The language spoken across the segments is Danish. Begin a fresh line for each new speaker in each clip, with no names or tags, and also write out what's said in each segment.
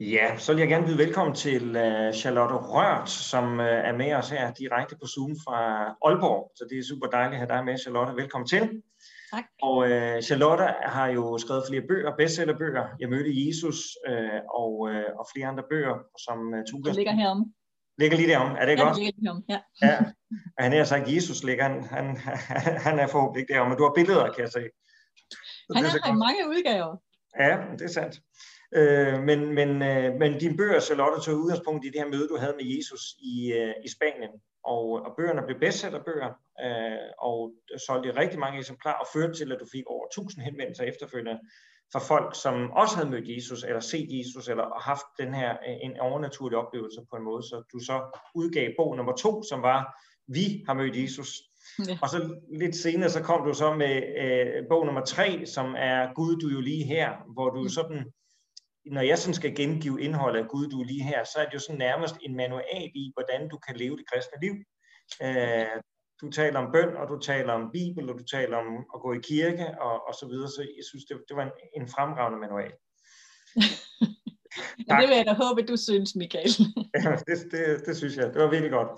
Ja, så vil jeg gerne byde velkommen til uh, Charlotte Rørt, som uh, er med os her direkte på Zoom fra Aalborg. Så det er super dejligt at have dig med, Charlotte. Velkommen til.
Tak.
Og uh, Charlotte har jo skrevet flere bøger, bestsellerbøger. Jeg mødte Jesus uh, og, uh, og flere andre bøger, som uh,
Det ligger herom.
Ligger lige derom, er det ikke
Ja,
godt?
det ligger herom, ja.
Ja, og han har sagt, Jesus ligger, han, han, han er forhåbentlig ikke derom, men du har billeder, kan jeg se. Så
Han er i mange udgaver.
Ja, det er sandt. Øh, men, men, øh, men din bøger, Charlotte, tog udgangspunkt i det her møde, du havde med Jesus i, øh, i Spanien. Og, og bøgerne blev bestsellerbøger, øh, og solgte rigtig mange eksemplarer, og førte til, at du fik over 1000 henvendelser efterfølgende fra folk, som også havde mødt Jesus, eller set Jesus, eller haft den her øh, en overnaturlig oplevelse på en måde. Så du så udgav bog nummer to, som var Vi har mødt Jesus.
Ja.
Og så lidt senere, så kom du så med øh, bog nummer tre, som er Gud, du er jo lige her, hvor du
Mm.
sådan, når jeg sådan skal gengive indholdet af Gud, du er lige her, så er det jo sådan nærmest en manual i, hvordan du kan leve det kristne liv. Øh, du taler om bøn, og du taler om Bibel, og du taler om at gå i kirke, og, og så videre, så jeg synes, det, det var en, en fremragende manual.
Det vil jeg da håbe, du synes, Michael.
Ja, det, det, det synes jeg. Det var virkelig godt.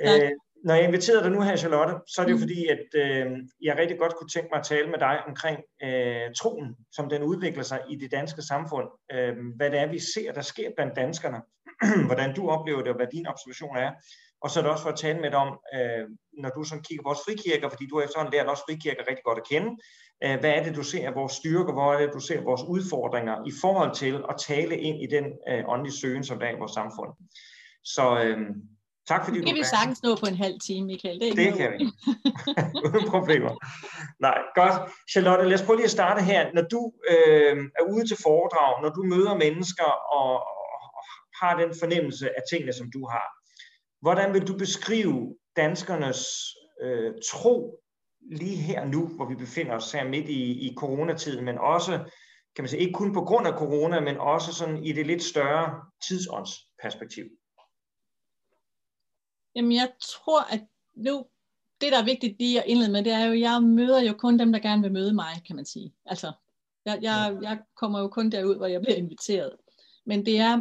Øh, når jeg inviterede dig nu her, Charlotte, så er det jo
Mm.
fordi, at øh, jeg rigtig godt kunne tænke mig at tale med dig omkring øh, troen, som den udvikler sig i det danske samfund. Øh, hvad det er, vi ser, der sker blandt danskerne. hvordan du oplever det, og hvad din observation er. Og så er det også for at tale med dig om, øh, når du sådan kigger på vores frikirker, fordi du har efterhånden lært også frikirker rigtig godt at kende. Øh, hvad er det, du ser vores styrker? Hvor er det, du ser vores udfordringer i forhold til at tale ind i den øh, åndelige søgen, som der er i vores samfund? Så øh, tak fordi
Det
du
kan vi
er
sagtens nå på en halv time, Michael. Det, er ikke
det
noget
kan vi. Uden problemer. Nej, godt. Charlotte, lad os prøve lige at starte her. Når du øh, er ude til foredrag, når du møder mennesker og, og har den fornemmelse af tingene, som du har, hvordan vil du beskrive danskernes øh, tro lige her nu, hvor vi befinder os her midt i, i coronatiden, men også, kan man sige, ikke kun på grund af corona, men også sådan i det lidt større tidsåndsperspektiv?
Jamen, jeg tror, at nu, det der er vigtigt lige at indlede med, det er jo, at jeg møder jo kun dem, der gerne vil møde mig, kan man sige. Altså, jeg, jeg, jeg kommer jo kun derud, hvor jeg bliver inviteret. Men det er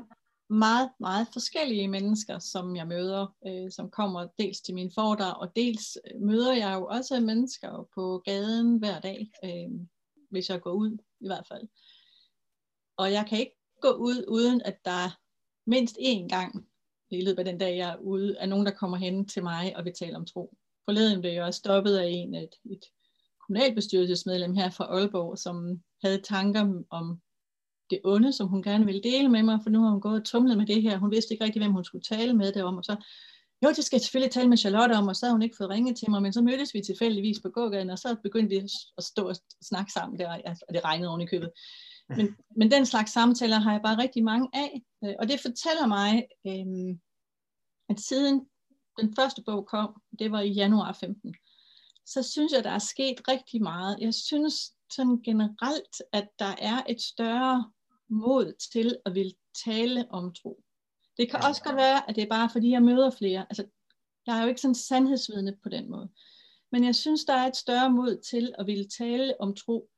meget, meget forskellige mennesker, som jeg møder, øh, som kommer dels til mine foredrag, og dels øh, møder jeg jo også mennesker på gaden hver dag, øh, hvis jeg går ud i hvert fald. Og jeg kan ikke gå ud, uden at der mindst én gang i løbet af den dag, jeg er ude, er nogen, der kommer hen til mig og vil tale om tro. Forleden blev jeg også stoppet af en, et, et kommunalbestyrelsesmedlem her fra Aalborg, som havde tanker om det onde, som hun gerne ville dele med mig, for nu har hun gået og tumlet med det her. Hun vidste ikke rigtig, hvem hun skulle tale med det om, og så, jo, det skal jeg selvfølgelig tale med Charlotte om, og så havde hun ikke fået ringet til mig, men så mødtes vi tilfældigvis på gågaden, og så begyndte vi at stå og snakke sammen der, og det regnede oven i købet. Men, men den slags samtaler har jeg bare rigtig mange af, øh, og det fortæller mig, øh, at siden den første bog kom, det var i januar 15, så synes jeg, der er sket rigtig meget. Jeg synes sådan generelt, at der er et større mod til at ville tale om tro. Det kan også godt være, at det er bare fordi, jeg møder flere. Altså, jeg er jo ikke sådan sandhedsvidne på den måde. Men jeg synes, der er et større mod til at ville tale om tro,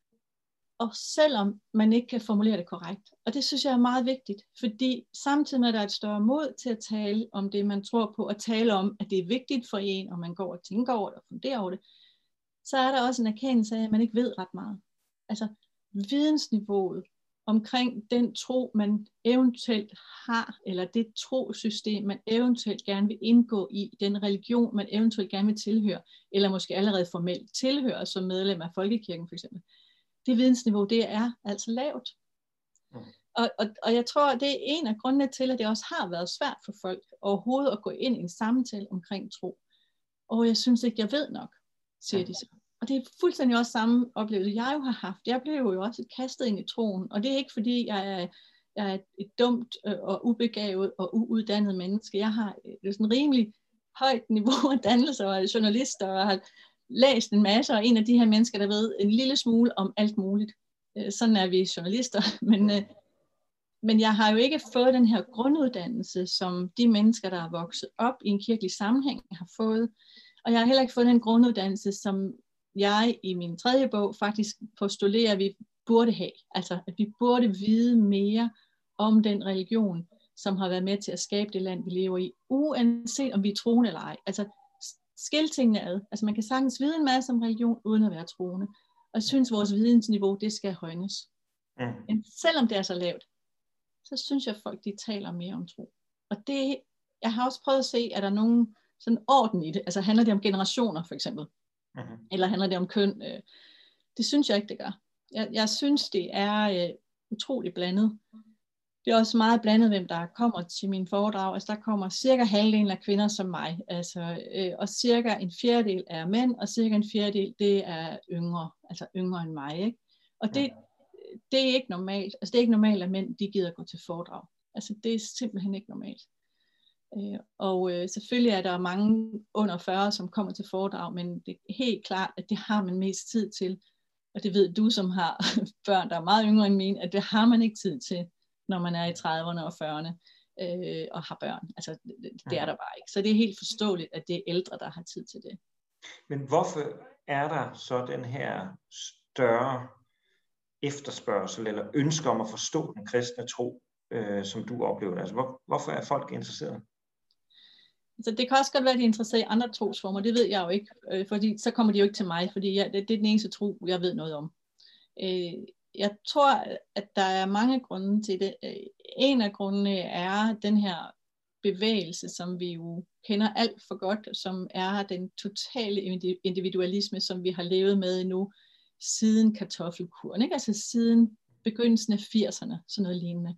og selvom man ikke kan formulere det korrekt. Og det synes jeg er meget vigtigt, fordi samtidig med, at der er et større mod til at tale om det, man tror på, og tale om, at det er vigtigt for en, og man går og tænker over det og funderer over det, så er der også en erkendelse af, at man ikke ved ret meget. Altså vidensniveauet omkring den tro, man eventuelt har, eller det trosystem, man eventuelt gerne vil indgå i, den religion, man eventuelt gerne vil tilhøre, eller måske allerede formelt tilhører som medlem af Folkekirken for eksempel. Det vidensniveau, det er altså lavt.
Mm.
Og, og, og jeg tror, det er en af grundene til, at det også har været svært for folk overhovedet at gå ind i en samtale omkring tro. Og jeg synes ikke, jeg ved nok, siger de så. Og det er fuldstændig også samme oplevelse, jeg jo har haft. Jeg blev jo også kastet ind i troen, og det er ikke fordi, jeg er, jeg er et dumt øh, og ubegavet og uuddannet menneske. Jeg har et sådan rimelig højt niveau af dannelse og er journalist og har læst en masse, og en af de her mennesker, der ved en lille smule om alt muligt. Øh, sådan er vi journalister, men, øh, men jeg har jo ikke fået den her grunduddannelse, som de mennesker, der er vokset op i en kirkelig sammenhæng, har fået. Og jeg har heller ikke fået den grunduddannelse, som jeg i min tredje bog faktisk postulerer, at vi burde have. Altså, at vi burde vide mere om den religion, som har været med til at skabe det land, vi lever i, uanset om vi er troende eller ej. Altså, skil tingene ad. Altså, man kan sagtens vide en masse om religion, uden at være troende. Og jeg synes, vores vidensniveau, det skal højnes. Mm. Men selvom det er så lavt, så synes jeg, at folk de taler mere om tro. Og det, jeg har også prøvet at se, at der er nogen sådan orden i det. Altså handler det om generationer for eksempel? Mm-hmm. Eller handler det om køn? Øh, det synes jeg ikke, det gør. Jeg, jeg synes, det er uh, utroligt blandet. Det er også meget blandet, hvem der kommer til min foredrag. Altså der kommer cirka halvdelen af kvinder som mig, altså, øh, og cirka en fjerdedel er mænd, og cirka en fjerdedel det er yngre, altså yngre end mig. Ikke? Og det, det er ikke normalt. Altså det er ikke normalt, at mænd de gider gå til foredrag. Altså det er simpelthen ikke normalt. Øh, og øh, selvfølgelig er der mange under 40, som kommer til foredrag, men det er helt klart, at det har man mest tid til. Og det ved du, som har børn, der er meget yngre end mine, at det har man ikke tid til, når man er i 30'erne og 40'erne øh, og har børn. Altså det, det er der bare ikke. Så det er helt forståeligt, at det er ældre, der har tid til det.
Men hvorfor er der så den her større efterspørgsel eller ønske om at forstå den kristne tro, øh, som du oplever Altså, hvor, hvorfor er folk interesserede?
Så det kan også godt være, at de er interesseret i andre trosformer, det ved jeg jo ikke, øh, fordi så kommer de jo ikke til mig, fordi jeg, det, det er den eneste tro, jeg ved noget om. Øh, jeg tror, at der er mange grunde til det. En af grundene er den her bevægelse, som vi jo kender alt for godt, som er den totale individualisme, som vi har levet med nu siden kartoffelkuren, ikke? altså siden begyndelsen af 80'erne, sådan noget lignende.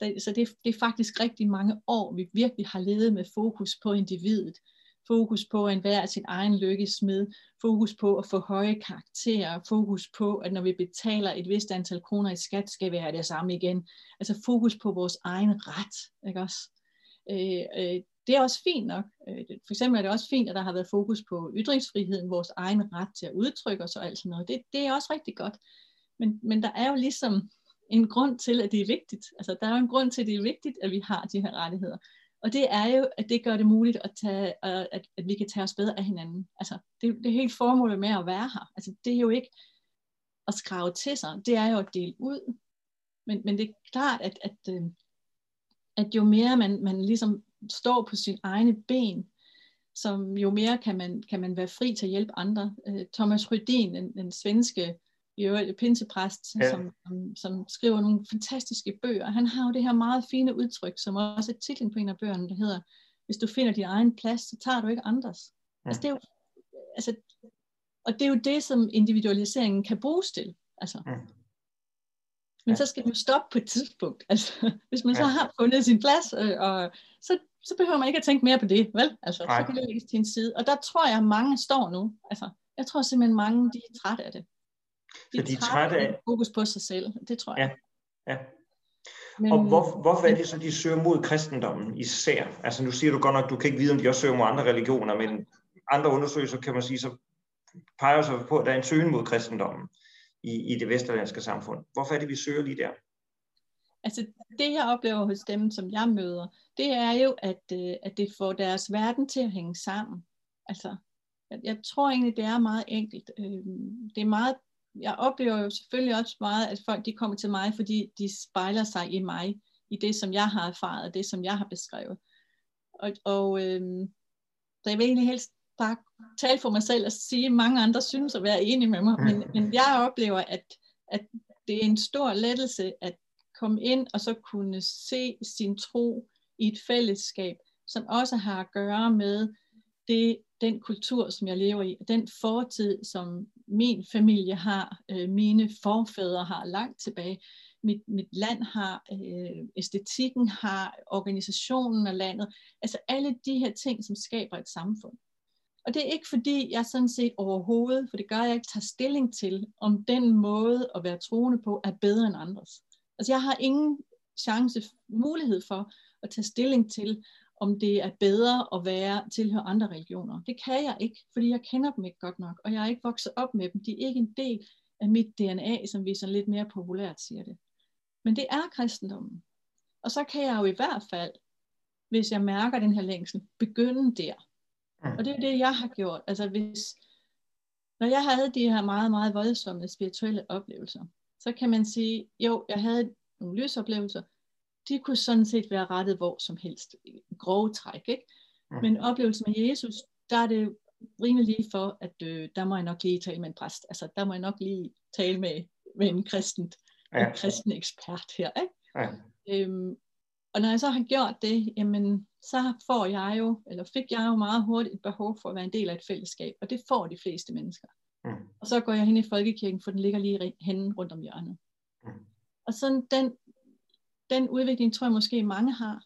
Så det, det er faktisk rigtig mange år, vi virkelig har levet med fokus på individet, fokus på at være sin egen lykkesmed, fokus på at få høje karakterer, fokus på, at når vi betaler et vist antal kroner i skat, skal vi have det samme igen. Altså fokus på vores egen ret, ikke også? Øh, øh, det er også fint nok. Øh, for eksempel er det også fint, at der har været fokus på ytringsfriheden, vores egen ret til at udtrykke os og alt sådan noget. Det, det er også rigtig godt. Men, men der er jo ligesom en grund til, at det er vigtigt. Altså, der er jo en grund til, at det er vigtigt, at vi har de her rettigheder. Og det er jo, at det gør det muligt, at, tage, øh, at, at vi kan tage os bedre af hinanden. Altså, det, det er helt formålet med at være her. Altså, det er jo ikke at skrave til sig, det er jo at dele ud. Men, men det er klart, at, at, øh, at jo mere man, man ligesom står på sine egne ben, som jo mere kan man, kan man være fri til at hjælpe andre. Øh, Thomas Rydin, den, den svenske i øvrigt pinsepræst, ja. som, som, som skriver nogle fantastiske bøger. Han har jo det her meget fine udtryk, som også er titlen på en af bøgerne, der hedder, hvis du finder din egen plads, så tager du ikke andres. Ja. Altså, det er jo, altså, og det er jo det, som individualiseringen kan bruges til. Altså. Ja. Men så skal du stoppe på et tidspunkt. Altså, hvis man så har fundet sin plads, øh, og så, så behøver man ikke at tænke mere på det, vel? Altså, så kan det lægges til en side. Og der tror jeg, mange står nu. Altså, jeg tror simpelthen, mange de er trætte af det. Så de er trætte af fokus på sig selv. Det tror jeg. Ja, ja.
Men, og hvor, hvorfor er det så, de søger mod kristendommen især? Altså nu siger du godt nok, du kan ikke vide, om de også søger mod andre religioner, men andre undersøgelser kan man sige, så peger sig på, at der er en søgen mod kristendommen i, i det vesterlandske samfund. Hvorfor er det, vi søger lige der?
Altså det, jeg oplever hos dem, som jeg møder, det er jo, at, øh, at det får deres verden til at hænge sammen. Altså, jeg, jeg tror egentlig, det er meget enkelt. Øh, det er meget, jeg oplever jo selvfølgelig også meget, at folk de kommer til mig, fordi de spejler sig i mig, i det, som jeg har erfaret, og det, som jeg har beskrevet. Og, og øh, så jeg vil egentlig helst bare tale for mig selv og sige, at mange andre synes at være enige med mig, men, men jeg oplever, at, at det er en stor lettelse at komme ind og så kunne se sin tro i et fællesskab, som også har at gøre med det, den kultur, som jeg lever i, den fortid, som min familie har, øh, mine forfædre har langt tilbage, mit, mit land har, øh, æstetikken har, organisationen af landet, altså alle de her ting, som skaber et samfund. Og det er ikke fordi, jeg sådan set overhovedet, for det gør jeg ikke, tager stilling til, om den måde at være troende på er bedre end andres. Altså jeg har ingen chance, mulighed for at tage stilling til, om det er bedre at være tilhøre andre religioner. Det kan jeg ikke, fordi jeg kender dem ikke godt nok, og jeg er ikke vokset op med dem. De er ikke en del af mit DNA, som vi sådan lidt mere populært siger det. Men det er kristendommen. Og så kan jeg jo i hvert fald, hvis jeg mærker den her længsel, begynde der. Og det er det, jeg har gjort. Altså hvis, når jeg havde de her meget, meget voldsomme spirituelle oplevelser, så kan man sige, jo, jeg havde nogle lysoplevelser, de kunne sådan set være rettet hvor som helst. Grove træk, ikke? Mm. Men oplevelsen med Jesus, der er det rimelig lige for, at øh, der må jeg nok lige tale med en præst. Altså, der må jeg nok lige tale med, med en kristen, ja. en kristen ekspert her. Ikke? Ja. Øhm, og når jeg så har gjort det, jamen, så får jeg jo, eller fik jeg jo meget hurtigt et behov for at være en del af et fællesskab, og det får de fleste mennesker. Mm. Og så går jeg hen i folkekirken, for den ligger lige henne rundt om hjørnet. Mm. Og sådan den, den udvikling tror jeg måske mange har.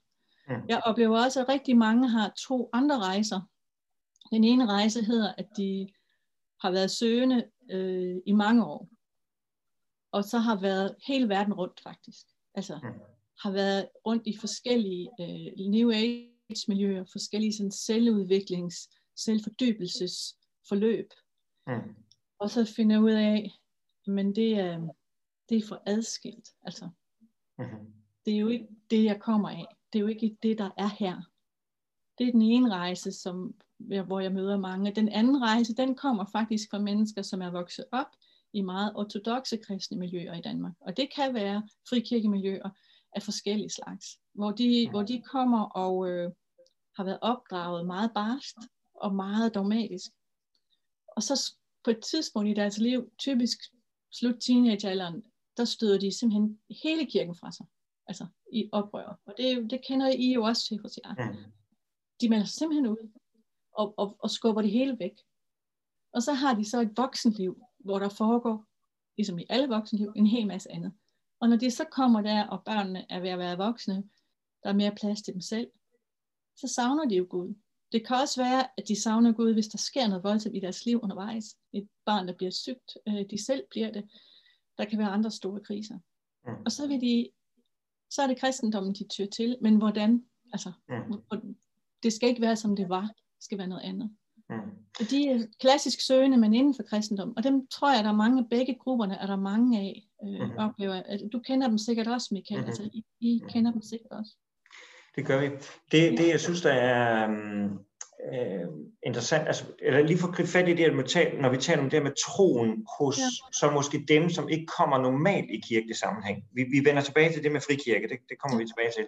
Mm. Jeg oplever også, at rigtig mange har to andre rejser. Den ene rejse hedder, at de har været søgende øh, i mange år, og så har været hele verden rundt faktisk. Altså mm. har været rundt i forskellige øh, New Age-miljøer, forskellige sådan, selvudviklings, selvfordybelsesforløb. Mm. Og så finder ud af, men det er, det er for adskilt. Altså, mm-hmm. Det er jo ikke det, jeg kommer af. Det er jo ikke det, der er her. Det er den ene rejse, som, hvor jeg møder mange. Den anden rejse, den kommer faktisk fra mennesker, som er vokset op i meget ortodoxe kristne miljøer i Danmark. Og det kan være frikirkemiljøer af forskellige slags, hvor de, hvor de kommer og øh, har været opdraget meget barst og meget dogmatisk. Og så på et tidspunkt i deres liv, typisk slut teenagealderen, der støder de simpelthen hele kirken fra sig. Altså i oprør. Og det, det kender I jo også til hos jer. Mm. De melder sig simpelthen ud og, og, og skubber det hele væk. Og så har de så et voksenliv, hvor der foregår, ligesom i alle voksenliv, en hel masse andet. Og når de så kommer der, og børnene er ved at være voksne, der er mere plads til dem selv, så savner de jo Gud. Det kan også være, at de savner Gud, hvis der sker noget voldsomt i deres liv undervejs. Et barn, der bliver sygt, øh, de selv bliver det. Der kan være andre store kriser. Mm. Og så vil de, så er det kristendommen, de tyr til. Men hvordan? Altså, mm. det skal ikke være, som det var. Det skal være noget andet. Mm. De er klassisk søgende, men inden for kristendom. Og dem tror jeg, der er mange af begge grupperne, er der mange af, øh, mm. oplever. Du kender dem sikkert også, Michael. Mm. Altså, I, I mm. kender dem sikkert også.
Det gør vi. Det, det jeg synes, der er øh, interessant, altså, eller lige for at fat i det, når vi taler om det med troen hos ja. så måske dem, som ikke kommer normalt i kirkelig sammenhæng. Vi, vi vender tilbage til det med frikirke, det, det kommer vi tilbage til.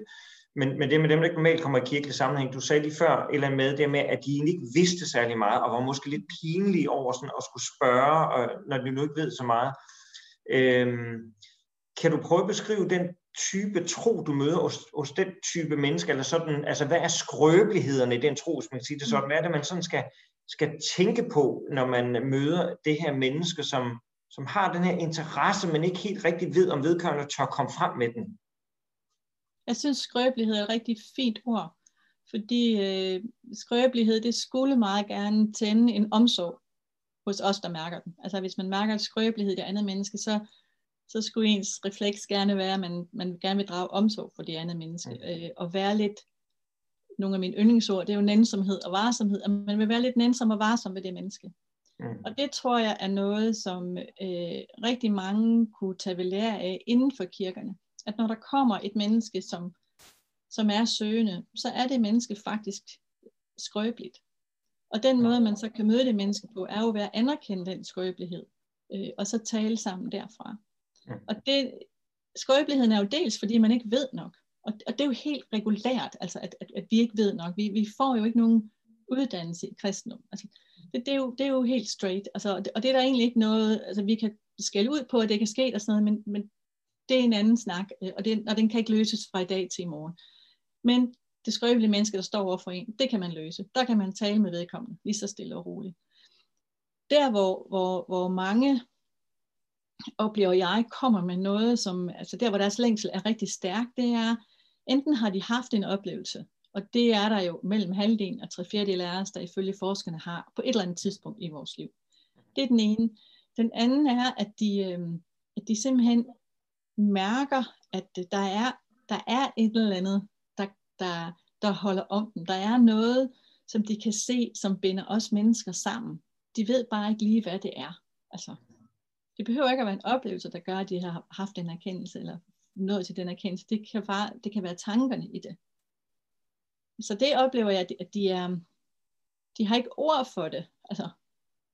Men, men det med dem, der ikke normalt kommer i kirkelig sammenhæng, du sagde lige før eller med det med, at de egentlig ikke vidste særlig meget, og var måske lidt pinlige over sådan at skulle spørge, og, når de nu ikke ved så meget. Øhm, kan du prøve at beskrive den type tro, du møder hos, hos den type mennesker, eller sådan, altså hvad er skrøbelighederne i den tro, hvis man kan sige det sådan, hvad er det, man sådan skal, skal tænke på, når man møder det her menneske, som, som har den her interesse, men ikke helt rigtig ved, om vedkommende tør komme frem med den?
Jeg synes, skrøbelighed er et rigtig fint ord, fordi øh, skrøbelighed, det skulle meget gerne tænde en omsorg hos os, der mærker den. Altså hvis man mærker skrøbelighed i det andet menneske, så, så skulle ens refleks gerne være, at man, man gerne vil drage omsorg for det andet menneske, mm. øh, og være lidt, nogle af mine yndlingsord, det er jo nænsomhed og varsomhed, at man vil være lidt nænsom og varsom ved det menneske. Mm. Og det tror jeg er noget, som øh, rigtig mange kunne tage ved lære af inden for kirkerne at når der kommer et menneske, som, som er søgende, så er det menneske faktisk skrøbeligt. Og den måde, man så kan møde det menneske på, er jo ved at anerkende den skrøbelighed, øh, og så tale sammen derfra. Mm. Og det, skrøbeligheden er jo dels, fordi man ikke ved nok. Og, og det er jo helt regulært, altså at, at, at vi ikke ved nok. Vi, vi får jo ikke nogen uddannelse i kristendom. Altså, det, det, er jo, det er jo helt straight. Altså, og det er der egentlig ikke noget, altså vi kan skælde ud på, at det kan ske og sådan noget, men, men det er en anden snak, øh, og, det, og den kan ikke løses fra i dag til i morgen. Men det skrøbelige menneske, der står overfor en, det kan man løse. Der kan man tale med vedkommende, lige så stille og roligt. Der, hvor, hvor, hvor mange oplever jeg, kommer med noget, som, altså der, hvor deres længsel er rigtig stærk, det er, enten har de haft en oplevelse, og det er der jo mellem halvdelen og tre fjerdedel af os, der ifølge forskerne har på et eller andet tidspunkt i vores liv. Det er den ene. Den anden er, at de, øh, at de simpelthen mærker, at der er, der er et eller andet, der, der, der holder om dem. Der er noget, som de kan se, som binder os mennesker sammen. De ved bare ikke lige, hvad det er. Altså, det behøver ikke at være en oplevelse, der gør, at de har haft en erkendelse, eller nået til den erkendelse. Det kan, bare, det kan være tankerne i det. Så det oplever jeg, at de, er, de har ikke ord for det. Altså,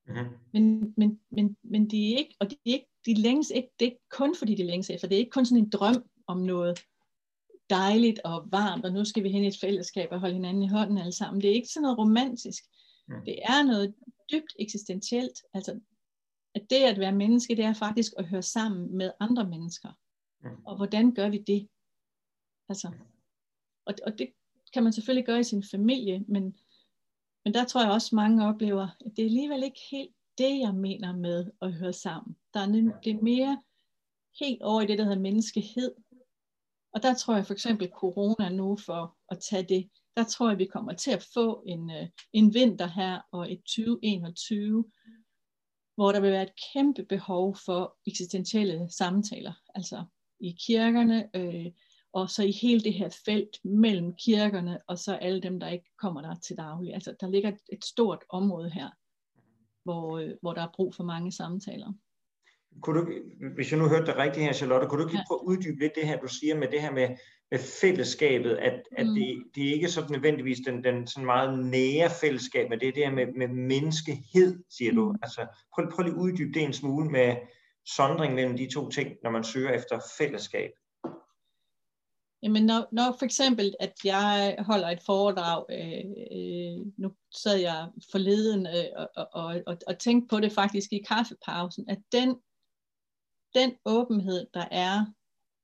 mm-hmm. men, men, men, men de er ikke, og de er ikke de længes ikke, det er ikke kun fordi de længes efter, det er ikke kun sådan en drøm om noget dejligt og varmt, og nu skal vi hen i et fællesskab og holde hinanden i hånden alle sammen. Det er ikke sådan noget romantisk. Mm. Det er noget dybt eksistentielt. Altså, at det at være menneske, det er faktisk at høre sammen med andre mennesker. Mm. Og hvordan gør vi det? Altså, og, og det kan man selvfølgelig gøre i sin familie, men, men der tror jeg også, mange oplever, at det er alligevel ikke helt det, jeg mener med at høre sammen. Der er, det er mere helt over i det, der hedder menneskehed. Og der tror jeg for eksempel corona nu, for at tage det, der tror jeg, vi kommer til at få en, øh, en vinter her og et 2021, hvor der vil være et kæmpe behov for eksistentielle samtaler, altså i kirkerne, øh, og så i hele det her felt mellem kirkerne, og så alle dem, der ikke kommer der til daglig. Altså der ligger et, et stort område her, hvor, øh, hvor der er brug for mange samtaler.
Kunne du, hvis jeg nu hørte dig rigtigt her, Charlotte, kunne du ikke ja. prøve at uddybe lidt det her, du siger med det her med, med fællesskabet, at, at mm. det, det er ikke sådan nødvendigvis den, den sådan meget nære fællesskab, men det er det her med, med menneskehed, siger du. Mm. Altså, prøv, prøv lige at uddybe det en smule med sondring mellem de to ting, når man søger efter fællesskab.
Jamen når, når for eksempel, at jeg holder et foredrag, øh, øh, nu sad jeg forleden øh, og, og, og, og tænkte på det faktisk i kaffepausen, at den, den åbenhed, der er,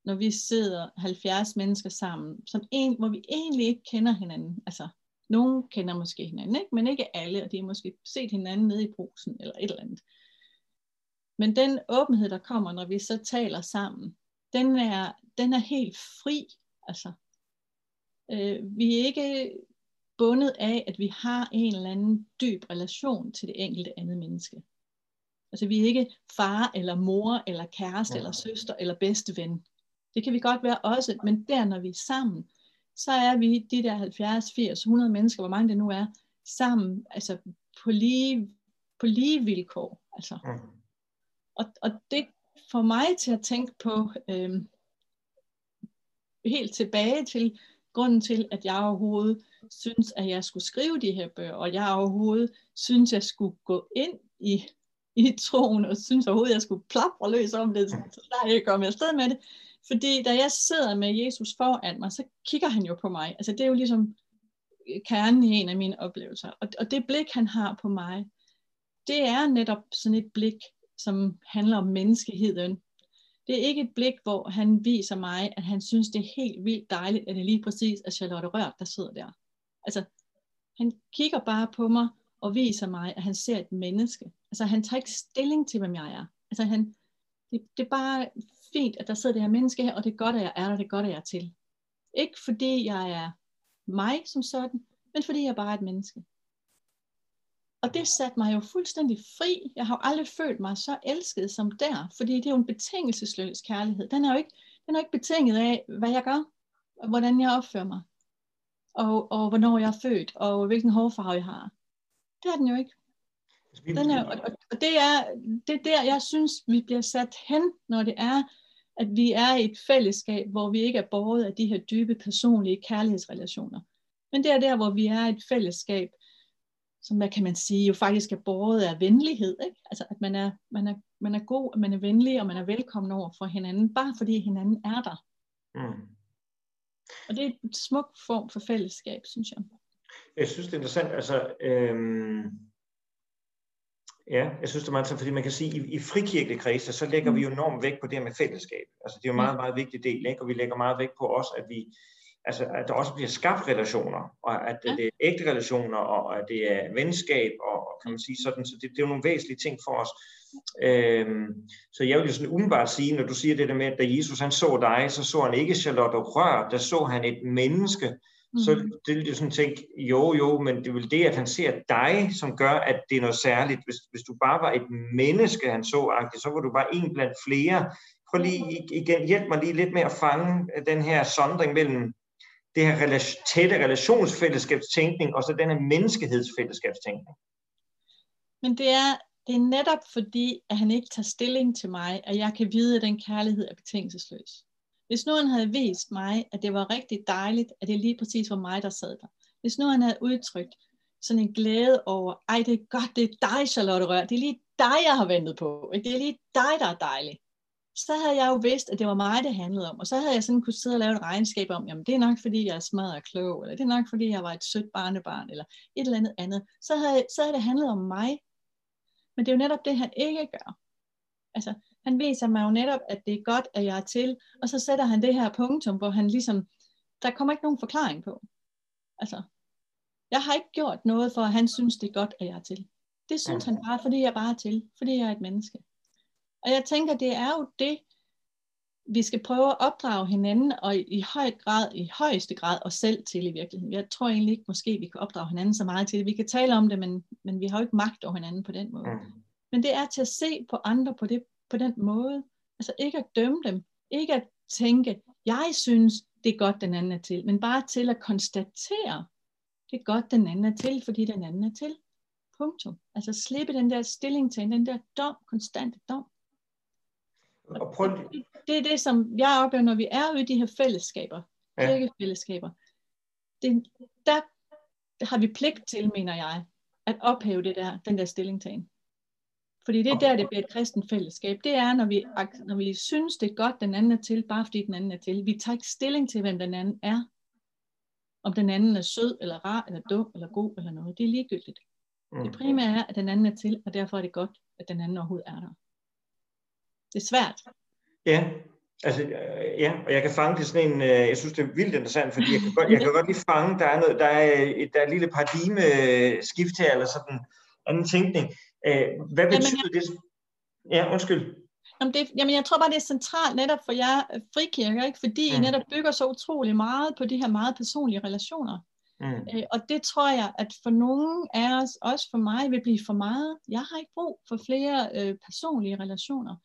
når vi sidder 70 mennesker sammen, som en, hvor vi egentlig ikke kender hinanden, altså nogen kender måske hinanden, ikke? men ikke alle, og de har måske set hinanden nede i brusen eller et eller andet. Men den åbenhed, der kommer, når vi så taler sammen, den er, den er helt fri Altså, øh, vi er ikke bundet af, at vi har en eller anden dyb relation til det enkelte andet menneske. Altså vi er ikke far eller mor eller kæreste ja. eller søster eller bedste ven. Det kan vi godt være også, men der når vi er sammen, så er vi de der 70, 80, 100 mennesker, hvor mange det nu er, sammen, altså på lige, på lige vilkår. Altså. Ja. Og, og det får mig til at tænke på, øh, helt tilbage til grunden til, at jeg overhovedet synes, at jeg skulle skrive de her bøger, og jeg overhovedet synes, at jeg skulle gå ind i, i troen, og synes overhovedet, at jeg skulle plapre løs om det, så snart jeg kom afsted med det. Fordi da jeg sidder med Jesus foran mig, så kigger han jo på mig. Altså det er jo ligesom øh, kernen i en af mine oplevelser. Og, og det blik, han har på mig, det er netop sådan et blik, som handler om menneskeheden, det er ikke et blik, hvor han viser mig, at han synes, det er helt vildt dejligt, at det lige præcis er Charlotte Rør, der sidder der. Altså, han kigger bare på mig og viser mig, at han ser et menneske. Altså, han tager ikke stilling til, hvem jeg er. Altså, han, det, det er bare fint, at der sidder det her menneske her, og det er godt, at jeg er der, det er godt, at jeg er til. Ikke fordi jeg er mig som sådan, men fordi jeg bare er et menneske. Og det satte mig jo fuldstændig fri. Jeg har jo aldrig følt mig så elsket som der, fordi det er jo en betingelsesløs kærlighed. Den er jo ikke, den er ikke betinget af, hvad jeg gør, og hvordan jeg opfører mig, og, og hvornår jeg er født, og hvilken hårfarve jeg har. Det er den jo ikke. Den er, og, og det, er, det er der, jeg synes, vi bliver sat hen, når det er, at vi er i et fællesskab, hvor vi ikke er båret af de her dybe personlige kærlighedsrelationer. Men det er der, hvor vi er et fællesskab, som hvad kan man sige, jo faktisk er båret af venlighed. Ikke? Altså at man er, man, er, man er god, man er venlig, og man er velkommen over for hinanden, bare fordi hinanden er der. Mm. Og det er en smuk form for fællesskab, synes jeg.
Jeg synes, det er interessant. Altså, øhm, ja, jeg synes, det er meget fordi man kan sige, at i, i frikirkelige kredse, så lægger mm. vi jo enormt vægt på det her med fællesskab. Altså, det er jo en meget, meget vigtig del, ikke? og vi lægger meget vægt på os, at vi, altså, at der også bliver skabt relationer, og at ja. det er ægte relationer, og at det er venskab, og kan man sige sådan, så det, det er jo nogle væsentlige ting for os. Øhm, så jeg vil jo sådan umiddelbart sige, når du siger det der med, at da Jesus han så dig, så så han ikke Charlotte Rør, der så han et menneske, mm. så det vil jo sådan tænke, jo jo, men det er vel det, at han ser dig, som gør, at det er noget særligt. Hvis, hvis du bare var et menneske, han så, så var du bare en blandt flere. Prøv lige igen, hjælp mig lige lidt med at fange den her sondring mellem det her rela- tætte relationsfællesskabstænkning, og så den her menneskehedsfællesskabstænkning.
Men det er, det er netop fordi, at han ikke tager stilling til mig, at jeg kan vide, at den kærlighed er betingelsesløs. Hvis nu han havde vist mig, at det var rigtig dejligt, at det lige præcis var mig, der sad der. Hvis nu han havde udtrykt sådan en glæde over, ej det er godt, det er dig, Charlotte Rør, det er lige dig, jeg har ventet på. Ikke? Det er lige dig, der er dejlig. så havde jeg jo vidst, at det var mig, det handlede om. Og så havde jeg sådan kunne sidde og lave et regnskab om, jamen det er nok, fordi jeg er smadret og klog, eller det er nok, fordi jeg var et sødt barnebarn, eller et eller andet andet. Så havde, så havde det handlet om mig. Men det er jo netop det, han ikke gør. Altså, han viser mig jo netop, at det er godt, at jeg er til, og så sætter han det her punktum, hvor han ligesom, der kommer ikke nogen forklaring på. Altså, jeg har ikke gjort noget for, at han synes, det er godt, at jeg er til. Det synes han bare, fordi jeg bare er til, fordi jeg er et menneske. Og jeg tænker, det er jo det, vi skal prøve at opdrage hinanden, og i, høj grad, i højeste grad os selv til i virkeligheden. Jeg tror egentlig ikke, måske vi kan opdrage hinanden så meget til det. Vi kan tale om det, men, men vi har jo ikke magt over hinanden på den måde. Mm. Men det er til at se på andre på, det, på den måde. Altså ikke at dømme dem. Ikke at tænke, jeg synes, det er godt, den anden er til. Men bare til at konstatere, det er godt, den anden er til, fordi den anden er til. Punktum. Altså slippe den der stilling til, den der dom, konstante dom. Og prøv... det, det er det, som jeg oplever, når vi er ude i de her fællesskaber, ja. fællesskaber. Det, der, har vi pligt til, mener jeg, at ophæve det der, den der stillingtagen. Fordi det er der, det bliver et kristent fællesskab. Det er, når vi, når vi synes, det er godt, den anden er til, bare fordi den anden er til. Vi tager ikke stilling til, hvem den anden er. Om den anden er sød, eller rar, eller dum, eller god, eller noget. Det er ligegyldigt. Mm. Det primære er, at den anden er til, og derfor er det godt, at den anden overhovedet er der. Det er svært.
Ja, altså, ja, og jeg kan fange det sådan en, øh, jeg synes det er vildt interessant, fordi jeg kan godt, jeg kan godt lige fange, der er, noget, der er, et, der er et lille paradigme skift her, eller sådan anden tænkning. Øh, hvad betyder jamen, det? Ja, undskyld.
Jamen, det, jamen, jeg tror bare, det er centralt netop for jer frikirker, ikke? fordi mm. I netop bygger så utrolig meget på de her meget personlige relationer. Mm. Øh, og det tror jeg, at for nogen af os, også for mig, vil blive for meget. Jeg har ikke brug for flere øh, personlige relationer.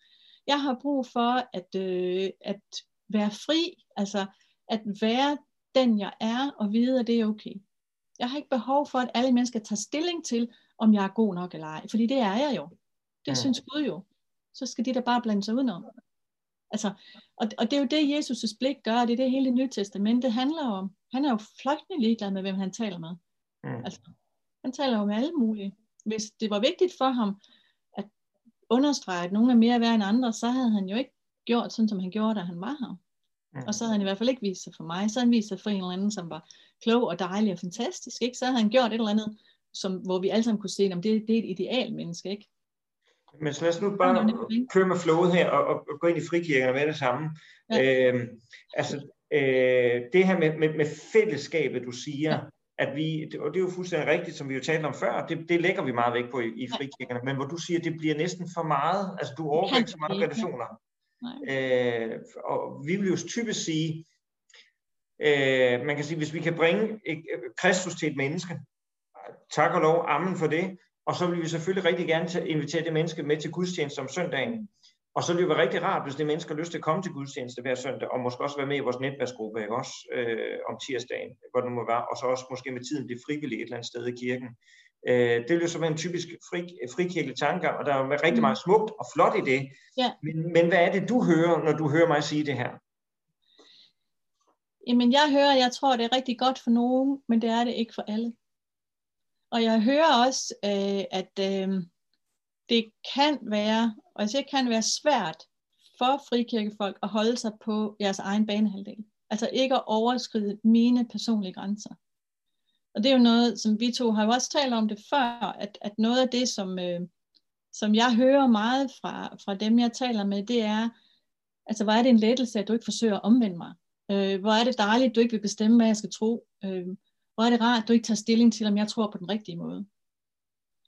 Jeg har brug for at, øh, at være fri, altså at være den, jeg er, og vide, at det er okay. Jeg har ikke behov for, at alle mennesker tager stilling til, om jeg er god nok eller ej, fordi det er jeg jo. Det mm. synes Gud jo. Så skal de da bare blande sig udenom. Altså, og, og det er jo det, Jesus' blik gør, det er det hele det nye testamente handler om. Han er jo fløjtende ligeglad med, hvem han taler med. Mm. Altså, han taler jo med alle mulige. Hvis det var vigtigt for ham, understrege, at nogen er mere værd end andre, så havde han jo ikke gjort sådan, som han gjorde, da han var her. Mm. Og så havde han i hvert fald ikke vist sig for mig. Så havde han vist sig for en eller anden, som var klog og dejlig og fantastisk. Ikke? Så havde han gjort et eller andet, som, hvor vi alle sammen kunne se, at det, det er et ideal menneske. Ikke?
Men så lad os nu bare køre med flowet her og, og, og gå ind i frikirkerne med det samme. Ja. Øhm, altså, øh, det her med, med, med fællesskabet, du siger, ja at vi, og det er jo fuldstændig rigtigt, som vi jo talte om før, det, det lægger vi meget væk på i, i frikirkerne, men hvor du siger, det bliver næsten for meget, altså du overgår ikke så mange relationer. Øh, og vi vil jo typisk sige, øh, man kan sige, hvis vi kan bringe Kristus til et menneske, tak og lov, amen for det, og så vil vi selvfølgelig rigtig gerne invitere det menneske med til gudstjeneste om søndagen. Og så ville det være rigtig rart, hvis det mennesker har lyst til at komme til gudstjeneste hver søndag, og måske også være med i vores netværksgruppe, ikke? også øh, om tirsdagen, hvor det må være, og så også måske med tiden blive frivillig et eller andet sted i kirken. Øh, det vil jo så være en typisk fri, frikirkelig tanke, og der er rigtig meget smukt og flot i det. Ja. Men, men hvad er det, du hører, når du hører mig sige det her?
Jamen jeg hører, jeg tror, det er rigtig godt for nogen, men det er det ikke for alle. Og jeg hører også, øh, at øh, det kan være, og jeg siger, kan være svært for frikirkefolk at holde sig på jeres egen banehalvdel. Altså ikke at overskride mine personlige grænser. Og det er jo noget, som vi to har jo også talt om det før, at, at noget af det, som, øh, som jeg hører meget fra, fra dem, jeg taler med, det er, altså hvor er det en lettelse, at du ikke forsøger at omvende mig. Øh, hvor er det dejligt, at du ikke vil bestemme, hvad jeg skal tro. Øh, hvor er det rart, at du ikke tager stilling til, om jeg tror på den rigtige måde.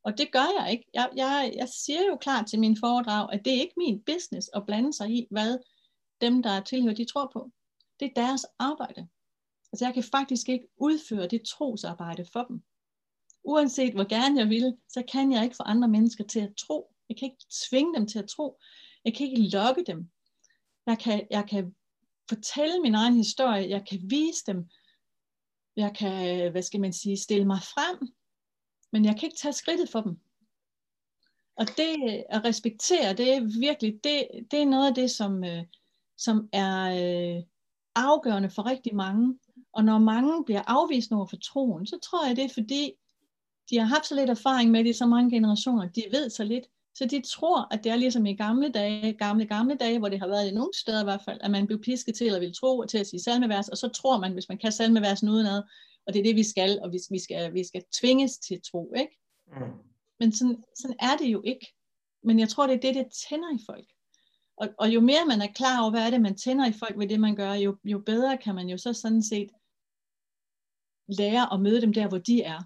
Og det gør jeg ikke. Jeg, jeg, jeg siger jo klart til min foredrag, at det er ikke min business at blande sig i, hvad dem, der er tilhører, de tror på. Det er deres arbejde. Altså jeg kan faktisk ikke udføre det trosarbejde for dem. Uanset hvor gerne jeg vil, så kan jeg ikke få andre mennesker til at tro. Jeg kan ikke tvinge dem til at tro. Jeg kan ikke lokke dem. Jeg kan, jeg kan fortælle min egen historie. Jeg kan vise dem. Jeg kan, øh, hvad skal man sige, stille mig frem men jeg kan ikke tage skridtet for dem. Og det at respektere, det er virkelig, det, det er noget af det, som, øh, som er øh, afgørende for rigtig mange. Og når mange bliver afvist over for troen, så tror jeg, det er fordi, de har haft så lidt erfaring med det i så mange generationer, de ved så lidt, så de tror, at det er ligesom i gamle dage, gamle, gamle dage, hvor det har været i nogle steder i hvert fald, at man blev pisket til at ville tro til at sige salmevers, og så tror man, hvis man kan salmeversen udenad, og det er det, vi skal, og vi, vi, skal, vi skal tvinges til tro, ikke? Mm. Men sådan, sådan er det jo ikke. Men jeg tror, det er det, det tænder i folk. Og, og jo mere man er klar over, hvad er det, man tænder i folk ved det, man gør, jo, jo bedre kan man jo så sådan set lære at møde dem der, hvor de er.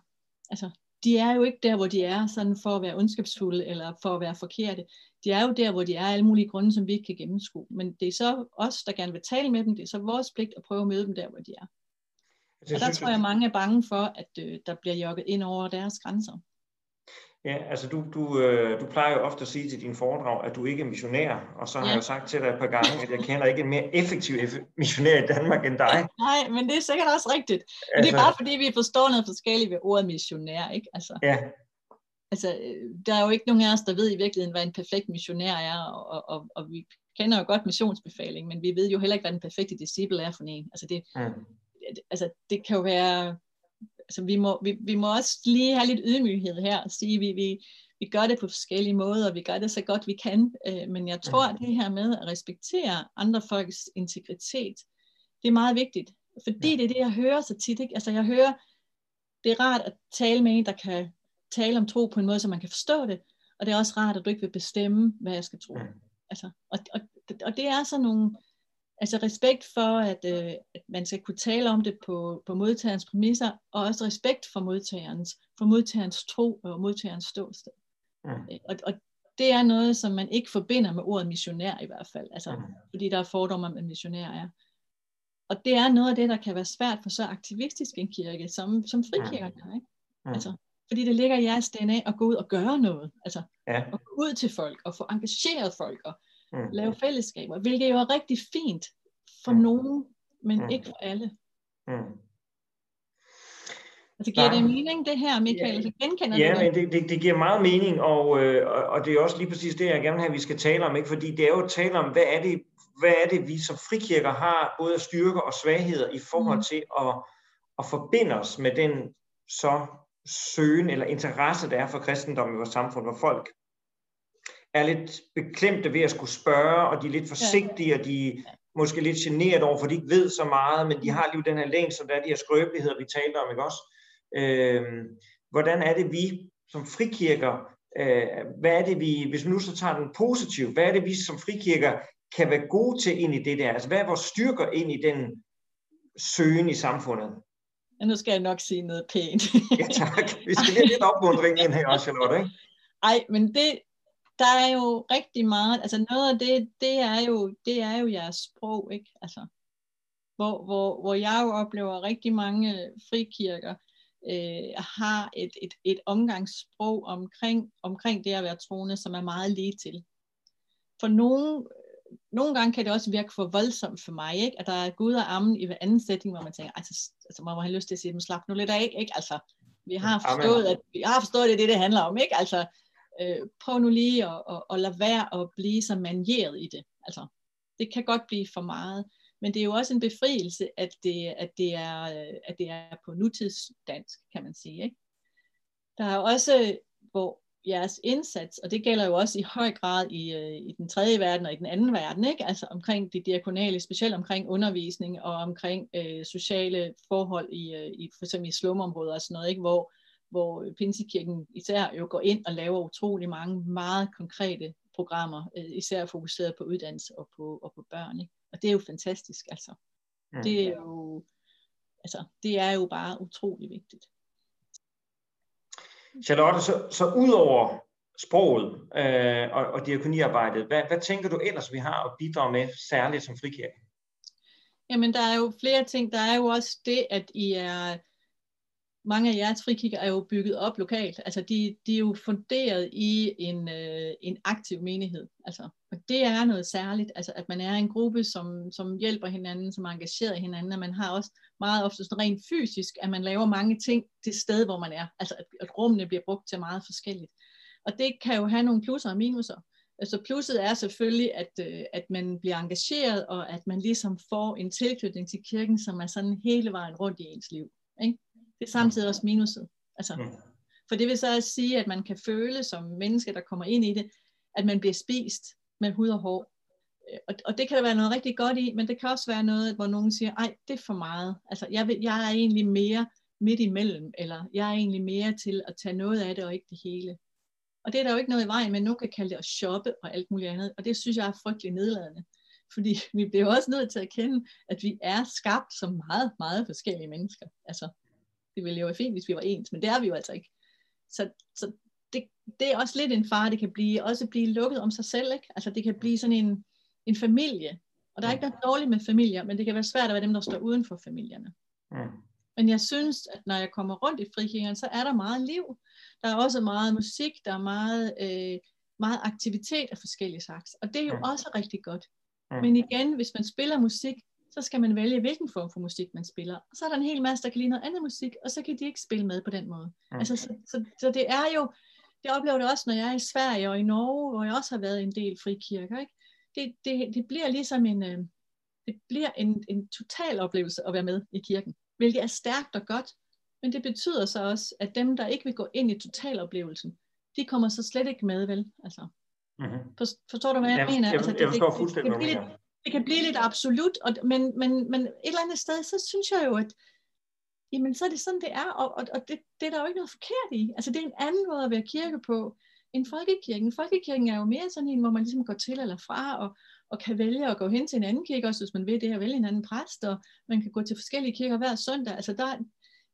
Altså, de er jo ikke der, hvor de er, sådan for at være ondskabsfulde eller for at være forkerte. De er jo der, hvor de er alle mulige grunde, som vi ikke kan gennemskue. Men det er så os, der gerne vil tale med dem. Det er så vores pligt at prøve at møde dem der, hvor de er. Og der tror jeg, mange er bange for, at øh, der bliver jogget ind over deres grænser.
Ja, altså du, du, øh, du plejer jo ofte at sige til din foredrag, at du ikke er missionær, og så har ja. jeg jo sagt til dig et par gange, at jeg kender ikke en mere effektiv missionær i Danmark end dig.
Nej, men det er sikkert også rigtigt. Men altså, det er altså- bare fordi, vi forstår noget forskelligt ved ordet missionær, ikke? Altså, ja. Altså, der er jo ikke nogen af os, der ved i virkeligheden, hvad en perfekt missionær er, og, og, og vi kender jo godt missionsbefaling, men vi ved jo heller ikke, hvad den perfekte disciple er for en. Altså, det, mm. altså, det kan jo være altså vi må, vi, vi må også lige have lidt ydmyghed her og sige, at vi, vi, vi gør det på forskellige måder, og vi gør det så godt vi kan, øh, men jeg tror, at det her med at respektere andre folks integritet, det er meget vigtigt, fordi ja. det er det, jeg hører så tit, ikke? altså jeg hører, det er rart at tale med en, der kan tale om tro på en måde, så man kan forstå det, og det er også rart, at du ikke vil bestemme, hvad jeg skal tro. Ja. Altså, og, og, og det er sådan nogle, Altså respekt for, at, øh, at man skal kunne tale om det på, på modtagerens præmisser, og også respekt for modtagerens, for modtagerens tro og modtagerens ståsted. Mm. Øh, og, og det er noget, som man ikke forbinder med ordet missionær i hvert fald, altså, mm. fordi der er fordomme om, at missionær er. Og det er noget af det, der kan være svært for så aktivistisk en kirke, som, som frikirkerne er. Ikke? Mm. Altså, fordi det ligger i jeres DNA at gå ud og gøre noget. Altså, ja. at gå ud til folk og få engageret folk og mm. lave fællesskaber, hvilket jo er rigtig fint for mm. nogen, men mm. ikke for alle. Mm. Altså giver Nej. det mening det her, Michael? Ja, altså, genkender
ja det? men det, det, det giver meget mening, og, øh, og det er også lige præcis det, jeg gerne vil have, vi skal tale om, ikke? fordi det er jo at tale om, hvad er det, hvad er det vi som frikirker har, både styrker og svagheder, i forhold mm. til at, at forbinde os med den så søgen eller interesse, der er for kristendom i vores samfund, hvor folk er lidt beklemte ved at skulle spørge, og de er lidt forsigtige, og de er måske lidt generet over, for de ikke ved så meget, men de har lige den her længsel, der er de her skrøbeligheder, vi talte om, ikke også? Øh, hvordan er det, vi som frikirker, øh, hvad er det, vi, hvis vi nu så tager den positiv, hvad er det, vi som frikirker kan være gode til ind i det der? Altså, hvad er vores styrker ind i den søgen i samfundet?
Ja, nu skal jeg nok sige noget pænt.
ja, tak. Vi skal lige lidt opmuntring ind her også, Charlotte, ikke?
Ej, men det, der er jo rigtig meget, altså noget af det, det er jo, det er jo jeres sprog, ikke? Altså, hvor, hvor, hvor jeg jo oplever rigtig mange frikirker øh, har et, et, et omgangssprog omkring, omkring det at være troende, som er meget lige til. For nogle, nogle gange kan det også virke for voldsomt for mig, ikke? at der er Gud og ammen i hver anden sætning, hvor man tænker, altså, altså man må have lyst til at sige, slap nu lidt af, ikke? Altså, vi har forstået, at vi har forstået, at det det, det handler om, ikke? Altså, øh, prøv nu lige at, at, at lade være at blive så manieret i det. Altså, det kan godt blive for meget, men det er jo også en befrielse, at det, at det, er, at det er på nutidsdansk, kan man sige. Ikke? Der er også, hvor jeres indsats, og det gælder jo også i høj grad i, øh, i den tredje verden og i den anden verden, ikke? altså omkring det diakonale, specielt omkring undervisning og omkring øh, sociale forhold i, øh, i for eksempel i slumområder og sådan noget, ikke? hvor hvor Pinsekirken især jo går ind og laver utrolig mange meget konkrete programmer, øh, især fokuseret på uddannelse og på, og på børn. Ikke? Og det er jo fantastisk, altså. Mm. Det er jo, altså, det er jo bare utrolig vigtigt.
Charlotte, så, så ud over sproget øh, og, og diakoniarbejdet, hvad, hvad tænker du ellers, vi har at bidrage med, særligt som frikirke?
Jamen, der er jo flere ting. Der er jo også det, at I er mange af jeres frikigger er jo bygget op lokalt. Altså de, de er jo funderet i en, øh, en aktiv menighed. Altså, og det er noget særligt, altså at man er en gruppe, som, som hjælper hinanden, som engagerer hinanden, og man har også meget ofte sådan rent fysisk, at man laver mange ting det sted, hvor man er. Altså at, at rummene bliver brugt til meget forskelligt. Og det kan jo have nogle plusser og minuser. Altså plusset er selvfølgelig, at, øh, at man bliver engageret, og at man ligesom får en tilknytning til kirken, som er sådan hele vejen rundt i ens liv. Ikke? Det er samtidig også minuset. Altså, mm. For det vil så også sige, at man kan føle som menneske, der kommer ind i det, at man bliver spist med hud og hår. Øh, og, og det kan der være noget rigtig godt i, men det kan også være noget, hvor nogen siger, ej, det er for meget. Altså, jeg, vil, jeg er egentlig mere midt imellem, eller jeg er egentlig mere til at tage noget af det, og ikke det hele. Og det er der jo ikke noget i vejen, men nogen kan kalde det at shoppe og alt muligt andet, og det synes jeg er frygtelig nedladende. Fordi vi bliver også nødt til at kende, at vi er skabt som meget, meget forskellige mennesker. Altså, det ville jo være fint, hvis vi var ens, men det er vi jo altså ikke. Så, så det, det er også lidt en far, det kan blive, også blive lukket om sig selv, ikke? Altså det kan blive sådan en, en familie, og der er ikke noget dårligt med familier, men det kan være svært at være dem, der står uden for familierne. Mm. Men jeg synes, at når jeg kommer rundt i frikirkerne, så er der meget liv. Der er også meget musik, der er meget, øh, meget aktivitet af forskellige slags. Og det er jo mm. også rigtig godt. Mm. Men igen, hvis man spiller musik, så skal man vælge, hvilken form for musik man spiller. Og så er der en hel masse, der kan lide noget andet musik, og så kan de ikke spille med på den måde. Mm. Altså, så, så, så det er jo, det oplever det også, når jeg er i Sverige og i Norge, hvor jeg også har været en del frikirker. Ikke? Det, det, det bliver ligesom en, øh, det bliver en, en total oplevelse at være med i kirken, hvilket er stærkt og godt, men det betyder så også, at dem, der ikke vil gå ind i totaloplevelsen, de kommer så slet ikke med, vel? Altså, mm-hmm. forstår du, hvad jeg, jeg mener?
Jeg,
altså,
det, jeg forstår fuldstændig,
det, det, det, det, kan blive lidt absolut, og, men, men, men et eller andet sted, så synes jeg jo, at jamen, så er det sådan, det er, og, og, og det, det er der jo ikke noget forkert i. Altså, det er en anden måde at være kirke på end folkekirken. Folkekirken er jo mere sådan en, hvor man ligesom går til eller fra, og, og kan vælge at gå hen til en anden kirke, også hvis man vil det her, vælge en anden præst, og man kan gå til forskellige kirker hver søndag. Altså, der,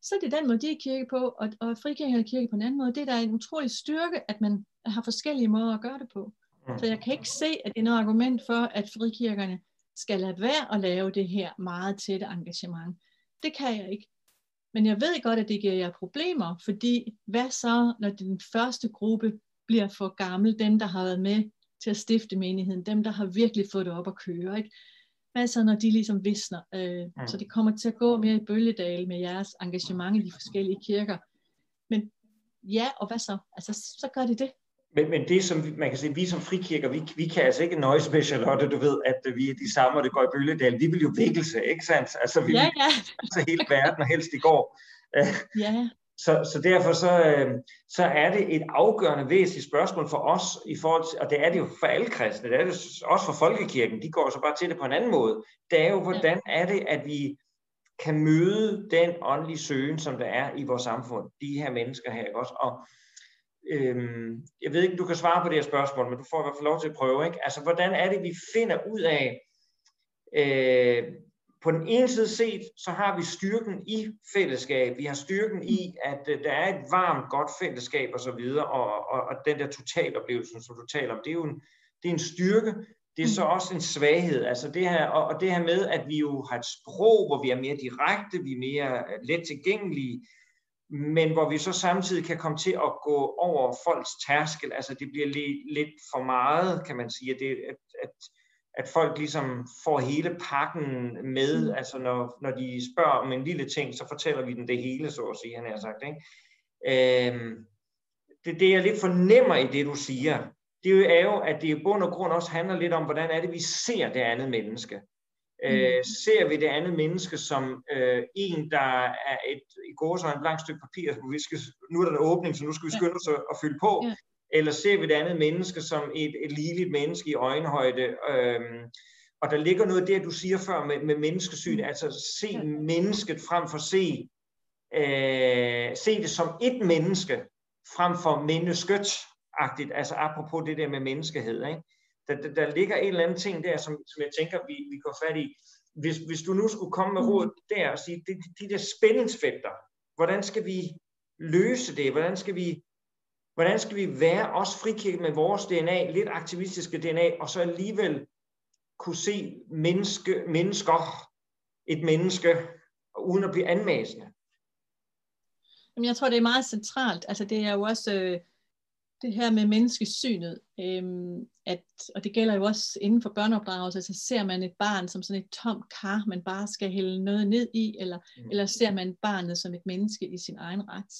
så er det den måde, de er kirke på, og, og frikirken er kirke på en anden måde. Det er der en utrolig styrke, at man har forskellige måder at gøre det på. Så jeg kan ikke se, at det er noget argument for, at frikirkerne skal lade være at lave det her meget tætte engagement. Det kan jeg ikke. Men jeg ved godt, at det giver jer problemer, fordi hvad så, når den første gruppe bliver for gammel, dem der har været med til at stifte menigheden, dem der har virkelig fået det op at køre, ikke? Hvad så, når de ligesom visner? Øh, mm. Så det kommer til at gå mere i bølgedal med jeres engagement i de forskellige kirker. Men ja, og hvad så? Altså, så gør det det.
Men, men det, som man kan sige, vi som frikirker, vi, vi kan altså ikke nøjes med, Charlotte, du ved, at vi er de samme, og det går i bølgedal. Vi vil jo vækkelse, ikke sandt? Altså, vi
ja, ja.
vil så hele verden, og helst i går.
Ja.
Så, så derfor så, øh, så er det et afgørende væsentligt spørgsmål for os, i forhold til, og det er det jo for alle kristne, det er det også for folkekirken, de går så bare til det på en anden måde. Det er jo, hvordan er det, at vi kan møde den åndelige søgen, som der er i vores samfund, de her mennesker her, ikke også? Og, øhm, jeg ved ikke, du kan svare på det her spørgsmål, men du får i hvert fald lov til at prøve, ikke? Altså, hvordan er det, vi finder ud af, øh, på den ene side set, så har vi styrken i fællesskab. Vi har styrken i, at uh, der er et varmt, godt fællesskab osv., og, og, og, og den der totaloplevelse, som du taler om, det er jo en, det er en styrke. Det er så mm. også en svaghed. Altså det her, og, og det her med, at vi jo har et sprog, hvor vi er mere direkte, vi er mere let tilgængelige, men hvor vi så samtidig kan komme til at gå over folks tærskel. Altså det bliver lidt, lidt for meget, kan man sige, at, det, at, at, at folk ligesom får hele pakken med. Mm. Altså når, når de spørger om en lille ting, så fortæller vi dem det hele, så at sige, han har sagt. Ikke? Øhm, det, det jeg lidt fornemmer i det, du siger, det er jo, at det i bund og grund også handler lidt om, hvordan er det, vi ser det andet menneske. Øh, mm. ser vi det andet menneske som øh, en, der er et i går så et langt stykke papir, hvor vi skal, nu er der en åbning, så nu skal vi skynde os at, at fylde på, ja. eller ser vi det andet menneske som et, et ligeligt menneske i øjenhøjde, øh, og der ligger noget der, du siger før med, med menneskesyn, mm. altså se ja. mennesket frem for se, øh, se det som et menneske, frem for mennesket-agtigt, altså apropos det der med menneskehed, ikke? Der, der, der ligger en eller anden ting der, som, som jeg tænker, vi, vi går fat i. Hvis, hvis du nu skulle komme med mm. råd der og sige, de, de der spændingsfelter, hvordan skal vi løse det? Hvordan skal vi, hvordan skal vi være også frikirke med vores DNA, lidt aktivistiske DNA, og så alligevel kunne se menneske, mennesker, et menneske, uden at blive anmasende?
Jamen, jeg tror, det er meget centralt. Altså, det er jo også øh, det her med menneskesynet, øhm, at, og det gælder jo også inden for børneopdragelse, så ser man et barn som sådan et tomt kar, man bare skal hælde noget ned i, eller, mm. eller ser man barnet som et menneske i sin egen ret.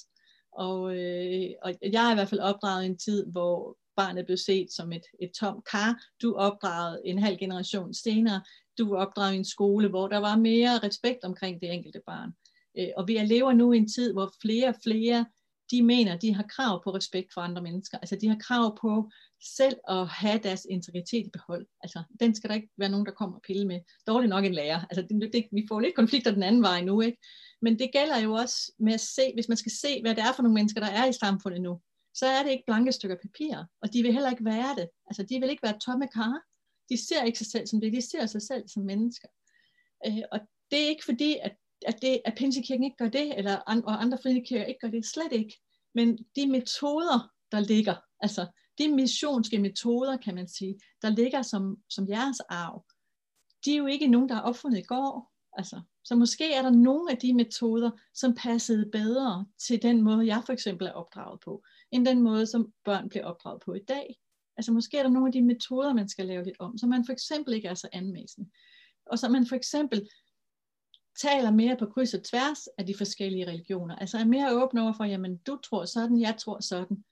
Og, øh, og jeg er i hvert fald opdraget i en tid, hvor barnet blev set som et, et tomt kar. Du opdraget en halv generation senere. Du var opdraget i en skole, hvor der var mere respekt omkring det enkelte barn. Øh, og vi lever nu i en tid, hvor flere og flere de mener, de har krav på respekt for andre mennesker. Altså de har krav på selv at have deres integritet i behold. Altså den skal der ikke være nogen, der kommer og pille med. Dårligt nok en lærer. Altså det, det, vi får lidt konflikter den anden vej nu, ikke? Men det gælder jo også med at se, hvis man skal se, hvad det er for nogle mennesker, der er i samfundet nu, så er det ikke blanke stykker papir, og de vil heller ikke være det. Altså de vil ikke være tomme kar. De ser ikke sig selv som det, de ser sig selv som mennesker. Øh, og det er ikke fordi, at at, det, at Pinsekirken ikke gør det, eller and, og andre frikirker ikke gør det, slet ikke. Men de metoder, der ligger, altså de missionske metoder, kan man sige, der ligger som, som jeres arv, de er jo ikke nogen, der er opfundet i går. Altså, så måske er der nogle af de metoder, som passede bedre til den måde, jeg for eksempel er opdraget på, end den måde, som børn bliver opdraget på i dag. Altså måske er der nogle af de metoder, man skal lave lidt om, så man for eksempel ikke er så anmæsende. Og så man for eksempel taler mere på kryds og tværs af de forskellige religioner. Altså er mere åben over for, jamen du tror sådan, jeg tror sådan.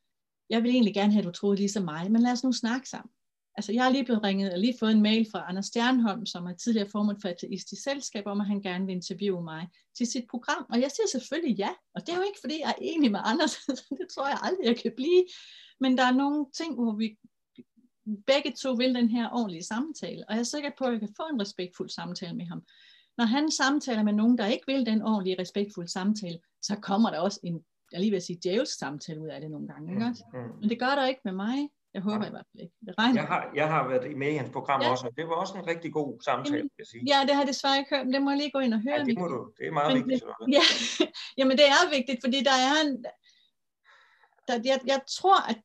Jeg vil egentlig gerne have, at du troede ligesom mig, men lad os nu snakke sammen. Altså jeg har lige blevet ringet og lige fået en mail fra Anders Stjernholm, som er tidligere formand for Ateistisk Selskab, om at han gerne vil interviewe mig til sit program. Og jeg siger selvfølgelig ja, og det er jo ikke fordi, jeg er enig med Anders, det tror jeg aldrig, jeg kan blive. Men der er nogle ting, hvor vi begge to vil den her ordentlige samtale, og jeg er sikker på, at jeg kan få en respektfuld samtale med ham når han samtaler med nogen, der ikke vil den ordentlige, respektfulde samtale, så kommer der også en, jeg lige vil sige, djævelsk samtale ud af det nogle gange. Ikke? Mm, mm. Men det gør der ikke med mig. Jeg håber ja. i hvert fald ikke. Det regner.
Jeg har, jeg har været med i hans program ja. også, og det var også en rigtig god samtale, vil jeg sige.
Ja, det har jeg desværre ikke hørt, men det må jeg lige gå ind og høre.
Ja, det må du. Det er meget men, vigtigt.
Ja, jamen det er vigtigt, fordi der er en, der, jeg, jeg tror, at,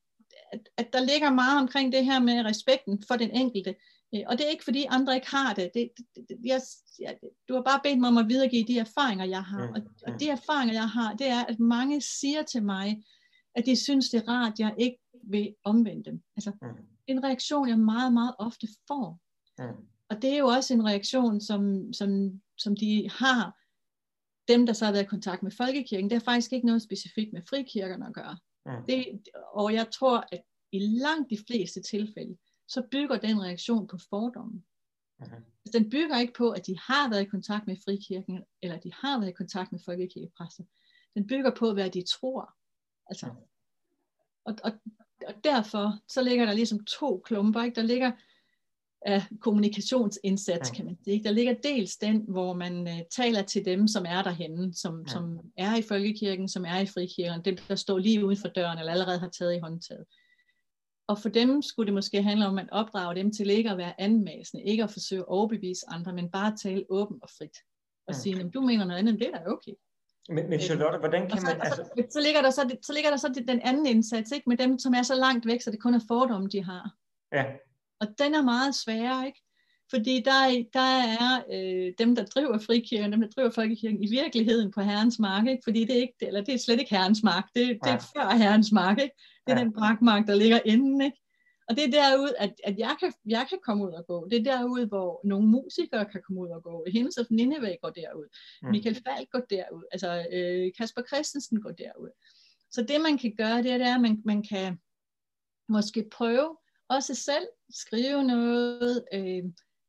at, at der ligger meget omkring det her med respekten for den enkelte. Øh, og det er ikke fordi andre ikke har det. det, det, det jeg, jeg, du har bare bedt mig om at videregive de erfaringer, jeg har. Og, og de erfaringer, jeg har, det er, at mange siger til mig, at de synes, det er rart, at jeg ikke vil omvende dem. Altså, en reaktion, jeg meget, meget ofte får. Og det er jo også en reaktion, som, som, som de har, dem, der så har været i kontakt med folkekirken. Det har faktisk ikke noget specifikt med frikirkerne at gøre. Det, og jeg tror, at i langt de fleste tilfælde, så bygger den reaktion på fordommen. Okay. Den bygger ikke på, at de har været i kontakt med frikirken, eller de har været i kontakt med folkekirkepræster. Den bygger på, hvad de tror. Altså, og, og, og derfor så ligger der ligesom to klumper. Ikke? Der ligger af kommunikationsindsats, kan man sige. Der ligger dels den, hvor man uh, taler til dem, som er derhenne, som, ja. som er i folkekirken, som er i frikirken, dem, der står lige uden for døren, eller allerede har taget i håndtaget. Og for dem skulle det måske handle om at opdrage dem til ikke at være anmasende, ikke at forsøge at overbevise andre, men bare tale åbent og frit. Og sige, at du mener noget andet, det er da okay.
Men, men Charlotte, hvordan kan
så,
man...
Altså... Så, så, ligger der så, så ligger der så den anden indsats, ikke? med dem, som er så langt væk, så det kun er fordomme, de har.
Ja.
Og den er meget sværere, ikke? Fordi der, der er øh, dem, der driver frikirken, dem, der driver folkekirken, i virkeligheden på herrens mark, ikke? fordi det er, ikke, eller det er slet ikke herrens mark, det, det er før herrens mark. Ikke? Det er ja. den brakmark, der ligger inden. Ikke? Og det er derud, at, at jeg, kan, jeg kan komme ud og gå. Det er derud, hvor nogle musikere kan komme ud og gå. Hendes of Nineveh går derud. Mm. Michael Falk går derud. Altså øh, Kasper Christensen går derud. Så det man kan gøre, det er, det er at man, man kan måske prøve også selv skrive noget, øh,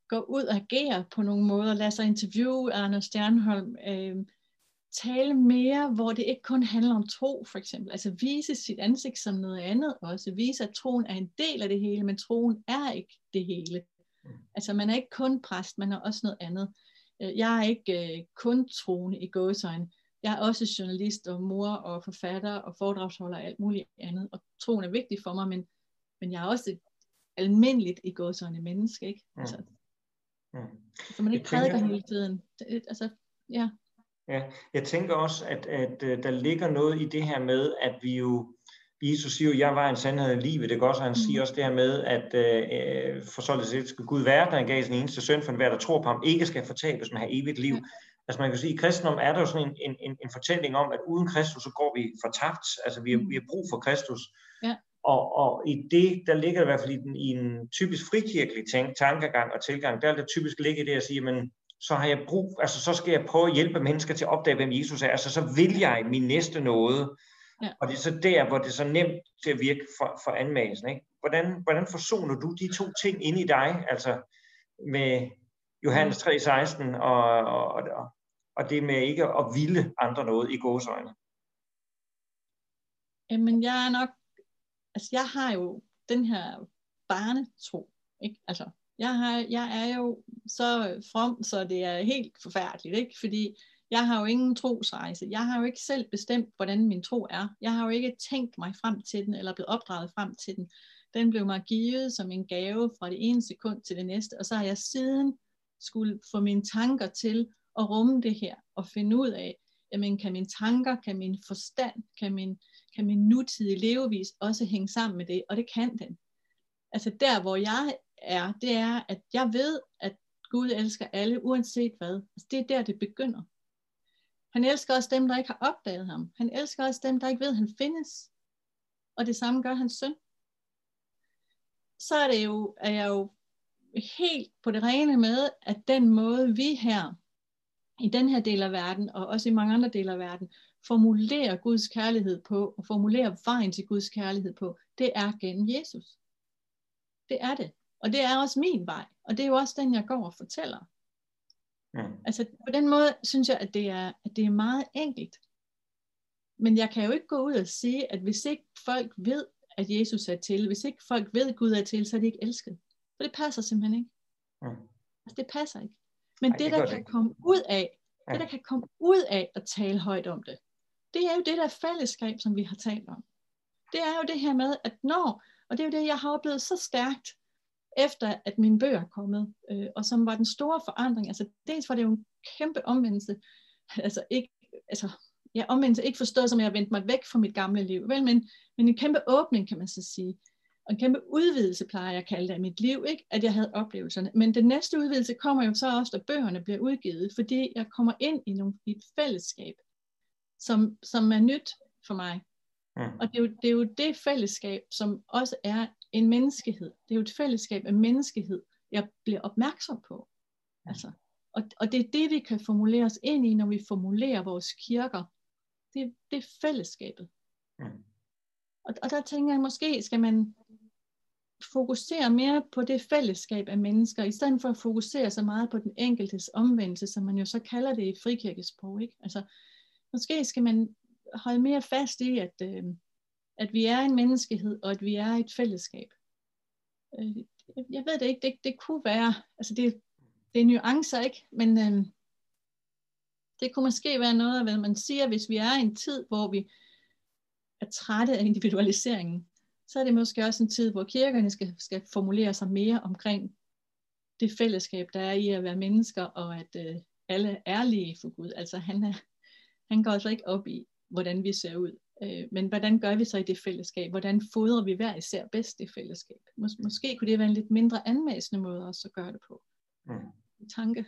gå ud og agere på nogle måder, lade sig interviewe Anders Stjernholm, øh, tale mere, hvor det ikke kun handler om tro, for eksempel. Altså vise sit ansigt som noget andet også. Vise, at troen er en del af det hele, men troen er ikke det hele. Altså man er ikke kun præst, man er også noget andet. Øh, jeg er ikke øh, kun troende i gåsøjne. Jeg er også journalist og mor og forfatter og foredragsholder og alt muligt andet. Og troen er vigtig for mig, men, men jeg er også et almindeligt i gåsøjne menneske. Ikke? Mm. Altså, mm. Så man ikke prædiker hele tiden. Det, altså, ja.
Ja, jeg tænker også, at, at, at der ligger noget i det her med, at vi jo, Jesus siger jo, jeg var en sandhed i livet, det går også, han siger mm. også det her med, at øh, for således skal Gud være, der gav sin eneste søn, for enhver, der tror på ham, ikke skal fortabes, men have evigt liv. Altså man kan sige, at i kristendom er der jo sådan en, en, en fortælling om, at uden Kristus, så går vi fortabt. Altså vi har, vi har brug for Kristus.
Ja.
Og, og i det, der ligger i hvert fald i, den, i en typisk frikirkelig tænk, tankegang og tilgang, der er det typisk ligge det at sige, men så har jeg brug, altså så skal jeg prøve at hjælpe mennesker til at opdage, hvem Jesus er, altså så vil jeg min næste noget, ja. og det er så der, hvor det er så nemt til at virke for, for anmagelsen, ikke? Hvordan, hvordan forsoner du de to ting ind i dig, altså med Johannes 3:16 og, og, og, og det med ikke at ville andre noget i gåsøjne?
Jamen, jeg er nok, altså jeg har jo den her barnetro, ikke? Altså, jeg, har, jeg er jo så from, så det er helt forfærdeligt, ikke? Fordi jeg har jo ingen trosrejse. Jeg har jo ikke selv bestemt, hvordan min tro er. Jeg har jo ikke tænkt mig frem til den, eller blevet opdraget frem til den. Den blev mig givet som en gave fra det ene sekund til det næste, og så har jeg siden skulle få mine tanker til at rumme det her, og finde ud af, jamen kan mine tanker, kan min forstand, kan min, kan min nutidige levevis også hænge sammen med det, og det kan den. Altså der, hvor jeg er, det er, at jeg ved, at Gud elsker alle, uanset hvad. Altså, det er der, det begynder. Han elsker også dem, der ikke har opdaget ham. Han elsker også dem, der ikke ved, at han findes. Og det samme gør hans søn. Så er, det jo, er jeg jo helt på det rene med, at den måde, vi her i den her del af verden, og også i mange andre dele af verden, formulerer Guds kærlighed på, og formulerer vejen til Guds kærlighed på, det er gennem Jesus. Det er det. Og det er også min vej. Og det er jo også den, jeg går og fortæller. Mm. Altså på den måde synes jeg, at det, er, at det er meget enkelt. Men jeg kan jo ikke gå ud og sige, at hvis ikke folk ved, at Jesus er til, hvis ikke folk ved, at Gud er til, så er de ikke elsket. For det passer simpelthen ikke. Mm. Altså, det passer ikke. Men Ej, det, det der kan det. komme ud af, ja. det der kan komme ud af at tale højt om det, det er jo det der fællesskab, som vi har talt om. Det er jo det her med, at når, og det er jo det, jeg har oplevet så stærkt, efter at mine bøger er kommet, øh, og som var den store forandring. Altså dels var det jo en kæmpe omvendelse, altså ikke, altså, ja, omvendelse ikke forstået som, jeg vendte mig væk fra mit gamle liv, vel, men, men en kæmpe åbning, kan man så sige. Og en kæmpe udvidelse, plejer jeg at kalde det, af mit liv, ikke? at jeg havde oplevelserne. Men den næste udvidelse kommer jo så også, da bøgerne bliver udgivet, fordi jeg kommer ind i, nogle, i et fællesskab, som, som er nyt for mig. Mm. Og det er, jo, det er jo det fællesskab, som også er en menneskehed. Det er jo et fællesskab af menneskehed, jeg bliver opmærksom på. Mm. Altså, og, og det er det, vi kan formulere os ind i, når vi formulerer vores kirker. Det, det er fællesskabet. Mm. Og, og der tænker jeg, måske skal man fokusere mere på det fællesskab af mennesker, i stedet for at fokusere så meget på den enkeltes omvendelse, som man jo så kalder det i frikirkesprog. Ikke? Altså, måske skal man holde mere fast i, at, øh, at vi er en menneskehed, og at vi er et fællesskab. Øh, jeg ved det ikke, det, det kunne være, altså det, det er nuancer, ikke? Men øh, det kunne måske være noget af, hvad man siger, hvis vi er i en tid, hvor vi er trætte af individualiseringen, så er det måske også en tid, hvor kirkerne skal, skal formulere sig mere omkring det fællesskab, der er i at være mennesker, og at øh, alle er lige for Gud. Altså han, er, han går altså ikke op i, hvordan vi ser ud. Øh, men hvordan gør vi så i det fællesskab? Hvordan fodrer vi hver især bedst det fællesskab? Mås- måske kunne det være en lidt mindre anmæsende måde også at gøre det på. Mm. Tanke.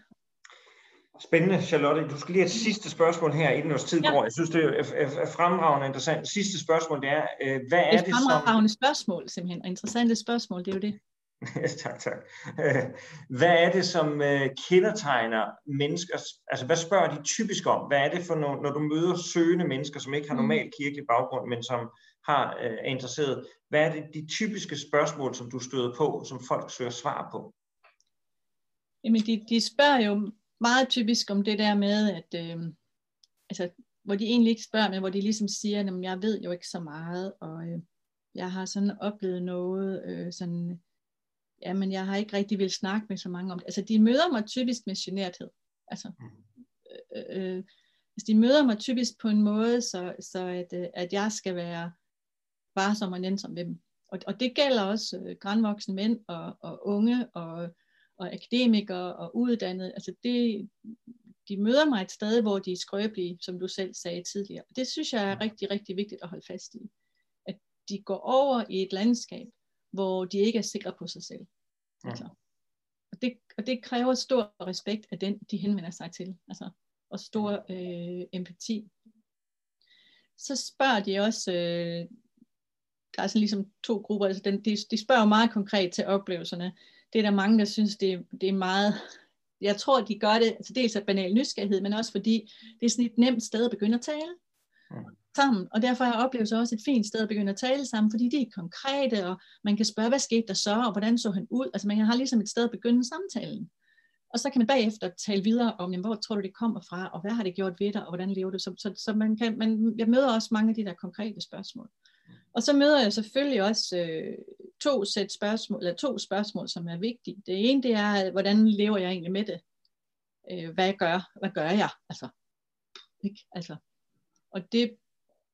Spændende, Charlotte. Du skal lige have et sidste spørgsmål her, inden vores tid ja. går. Jeg synes, det er, fremragende interessant. Sidste spørgsmål, det er, øh, hvad er det,
det som... fremragende spørgsmål, simpelthen, og interessante spørgsmål, det er jo det.
tak, tak. Hvad er det, som øh, kendetegner mennesker? Altså, hvad spørger de typisk om? Hvad er det for, når, når du møder søgende mennesker, som ikke har mm. normal kirkelig baggrund, men som har, øh, er interesseret? Hvad er det de typiske spørgsmål, som du støder på, som folk søger svar på?
Jamen, de, de spørger jo meget typisk om det der med, at øh, altså, hvor de egentlig ikke spørger, men hvor de ligesom siger, at jeg ved jo ikke så meget, og øh, jeg har sådan oplevet noget, øh, sådan jamen jeg har ikke rigtig vil snakke med så mange om det. Altså de møder mig typisk med generthed. Altså, mm. øh, øh, altså de møder mig typisk på en måde, så, så at, øh, at jeg skal være varsom og nænsom med dem. Og, og det gælder også øh, grænvoksne mænd og, og unge og, og akademikere og uddannede. Altså det, de møder mig et sted, hvor de er skrøbelige, som du selv sagde tidligere. Og det synes jeg er rigtig, rigtig vigtigt at holde fast i. At de går over i et landskab, hvor de ikke er sikre på sig selv. Ja. Altså. Og, det, og det kræver stor respekt af den, de henvender sig til, altså, og stor øh, empati. Så spørger de også, øh, der er sådan ligesom to grupper, altså den, de, de spørger meget konkret til oplevelserne. Det er der mange, der synes, det, det er meget, jeg tror, de gør det, altså dels af banal nysgerrighed, men også fordi det er sådan et nemt sted at begynde at tale sammen, og derfor har oplevelser også et fint sted at begynde at tale sammen, fordi de er konkrete, og man kan spørge, hvad skete der så, og hvordan så han ud, altså man har ligesom et sted at begynde samtalen. Og så kan man bagefter tale videre om, jamen, hvor tror du det kommer fra, og hvad har det gjort ved dig, og hvordan lever du? Så, så, så man kan, man, jeg møder også mange af de der konkrete spørgsmål. Og så møder jeg selvfølgelig også øh, to sæt spørgsmål, eller to spørgsmål, som er vigtige. Det ene, det er, hvordan lever jeg egentlig med det? Øh, hvad gør, hvad gør jeg? Altså, ikke? Altså, og det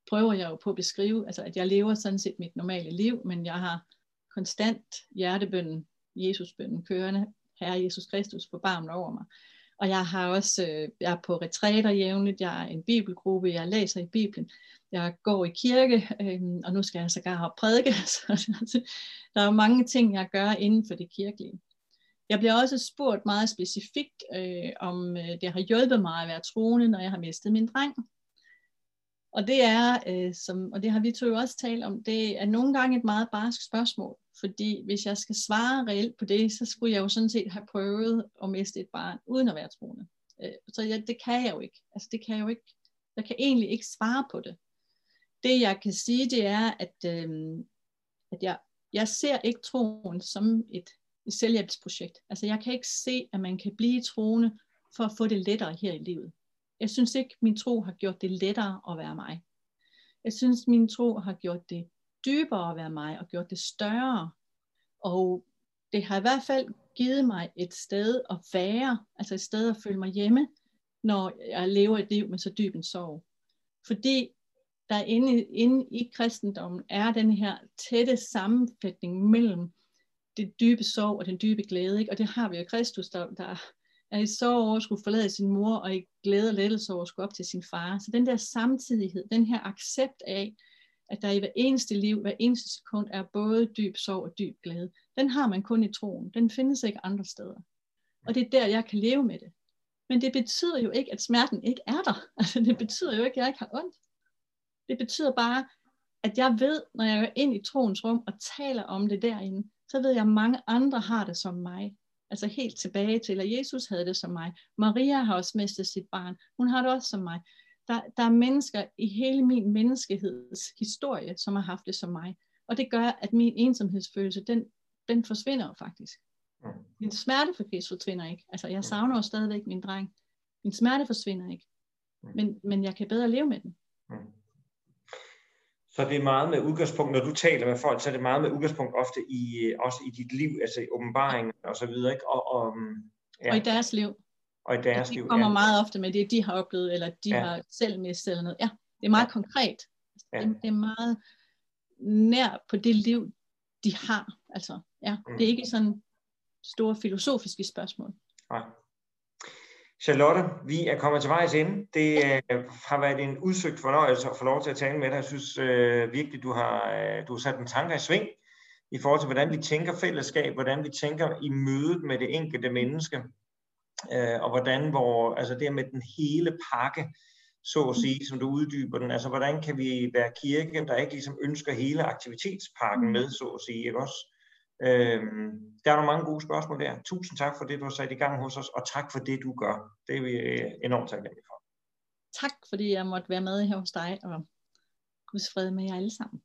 prøver jeg jo på at beskrive, altså at jeg lever sådan set mit normale liv, men jeg har konstant hjertebønden, Jesusbønden kørende, Herre Jesus Kristus, forbarm over mig. Og jeg har også, øh, jeg er på retræter jævnligt, jeg er en bibelgruppe, jeg læser i Bibelen, jeg går i kirke, øh, og nu skal jeg sågar have prædike. Så der er jo mange ting, jeg gør inden for det kirkelige. Jeg bliver også spurgt meget specifikt, øh, om øh, det har hjulpet mig at være troende, når jeg har mistet min dreng. Og det er, øh, som, og det har vi to jo også talt om, det er nogle gange et meget barsk spørgsmål. Fordi hvis jeg skal svare reelt på det, så skulle jeg jo sådan set have prøvet at miste et barn, uden at være troende. Øh, så jeg, det kan jeg jo ikke. Altså det kan jeg jo ikke. Jeg kan egentlig ikke svare på det. Det jeg kan sige, det er, at, øh, at jeg, jeg ser ikke troen som et, et selvhjælpsprojekt. Altså jeg kan ikke se, at man kan blive troende for at få det lettere her i livet. Jeg synes ikke, min tro har gjort det lettere at være mig. Jeg synes, min tro har gjort det dybere at være mig, og gjort det større. Og det har i hvert fald givet mig et sted at være, altså et sted at føle mig hjemme, når jeg lever et liv med så dyb en sorg. Fordi der inde, inde i kristendommen er den her tætte sammenfætning mellem det dybe sorg og den dybe glæde. Ikke? Og det har vi jo Kristus, der, der er i sorg over at skulle forlade sin mor, og i glæde og lettelse over at skulle op til sin far. Så den der samtidighed, den her accept af, at der i hver eneste liv, hver eneste sekund, er både dyb sorg og dyb glæde. Den har man kun i troen. Den findes ikke andre steder. Og det er der, jeg kan leve med det. Men det betyder jo ikke, at smerten ikke er der. Altså, det betyder jo ikke, at jeg ikke har ondt. Det betyder bare, at jeg ved, når jeg går ind i troens rum og taler om det derinde, så ved jeg, at mange andre har det som mig. Altså helt tilbage til, at Jesus havde det som mig. Maria har også mistet sit barn. Hun har det også som mig. Der, der er mennesker i hele min menneskeheds historie, som har haft det som mig. Og det gør, at min ensomhedsfølelse, den, den forsvinder faktisk. Min smerte for Jesus forsvinder ikke. Altså, jeg savner jo stadigvæk min dreng. Min smerte forsvinder ikke. Men, men jeg kan bedre leve med den.
Så det er meget med udgangspunkt, når du taler med folk, så er det meget med udgangspunkt ofte i, også i dit liv, altså i åbenbaring og så videre, ikke? Og, og,
ja. og i deres liv
og i deres
de
liv.
kommer ja. meget ofte med det, de har oplevet, eller de ja. har selv mistet eller noget. Ja, det er meget ja. konkret. Ja. Det, det er meget nær på det liv, de har. Altså, ja, mm. det er ikke sådan store filosofiske spørgsmål.
Nej. Charlotte, vi er kommet til vejs ende. Det øh, har været en udsøgt fornøjelse at få lov til at tale med dig. Jeg synes øh, virkelig, du har, øh, du har sat en tanke i sving i forhold til, hvordan vi tænker fællesskab, hvordan vi tænker i mødet med det enkelte menneske øh, og hvordan hvor, altså det med den hele pakke, så at sige, som du uddyber den, altså hvordan kan vi være kirke, der ikke ligesom ønsker hele aktivitetspakken med, så at sige, ikke også? Øhm, der er nogle mange gode spørgsmål der. Tusind tak for det, du har sat i gang hos os, og tak for det, du gør. Det er vi øh, enormt taknemmelige for.
Tak, fordi jeg måtte være med her hos dig, og Guds fred med jer alle sammen.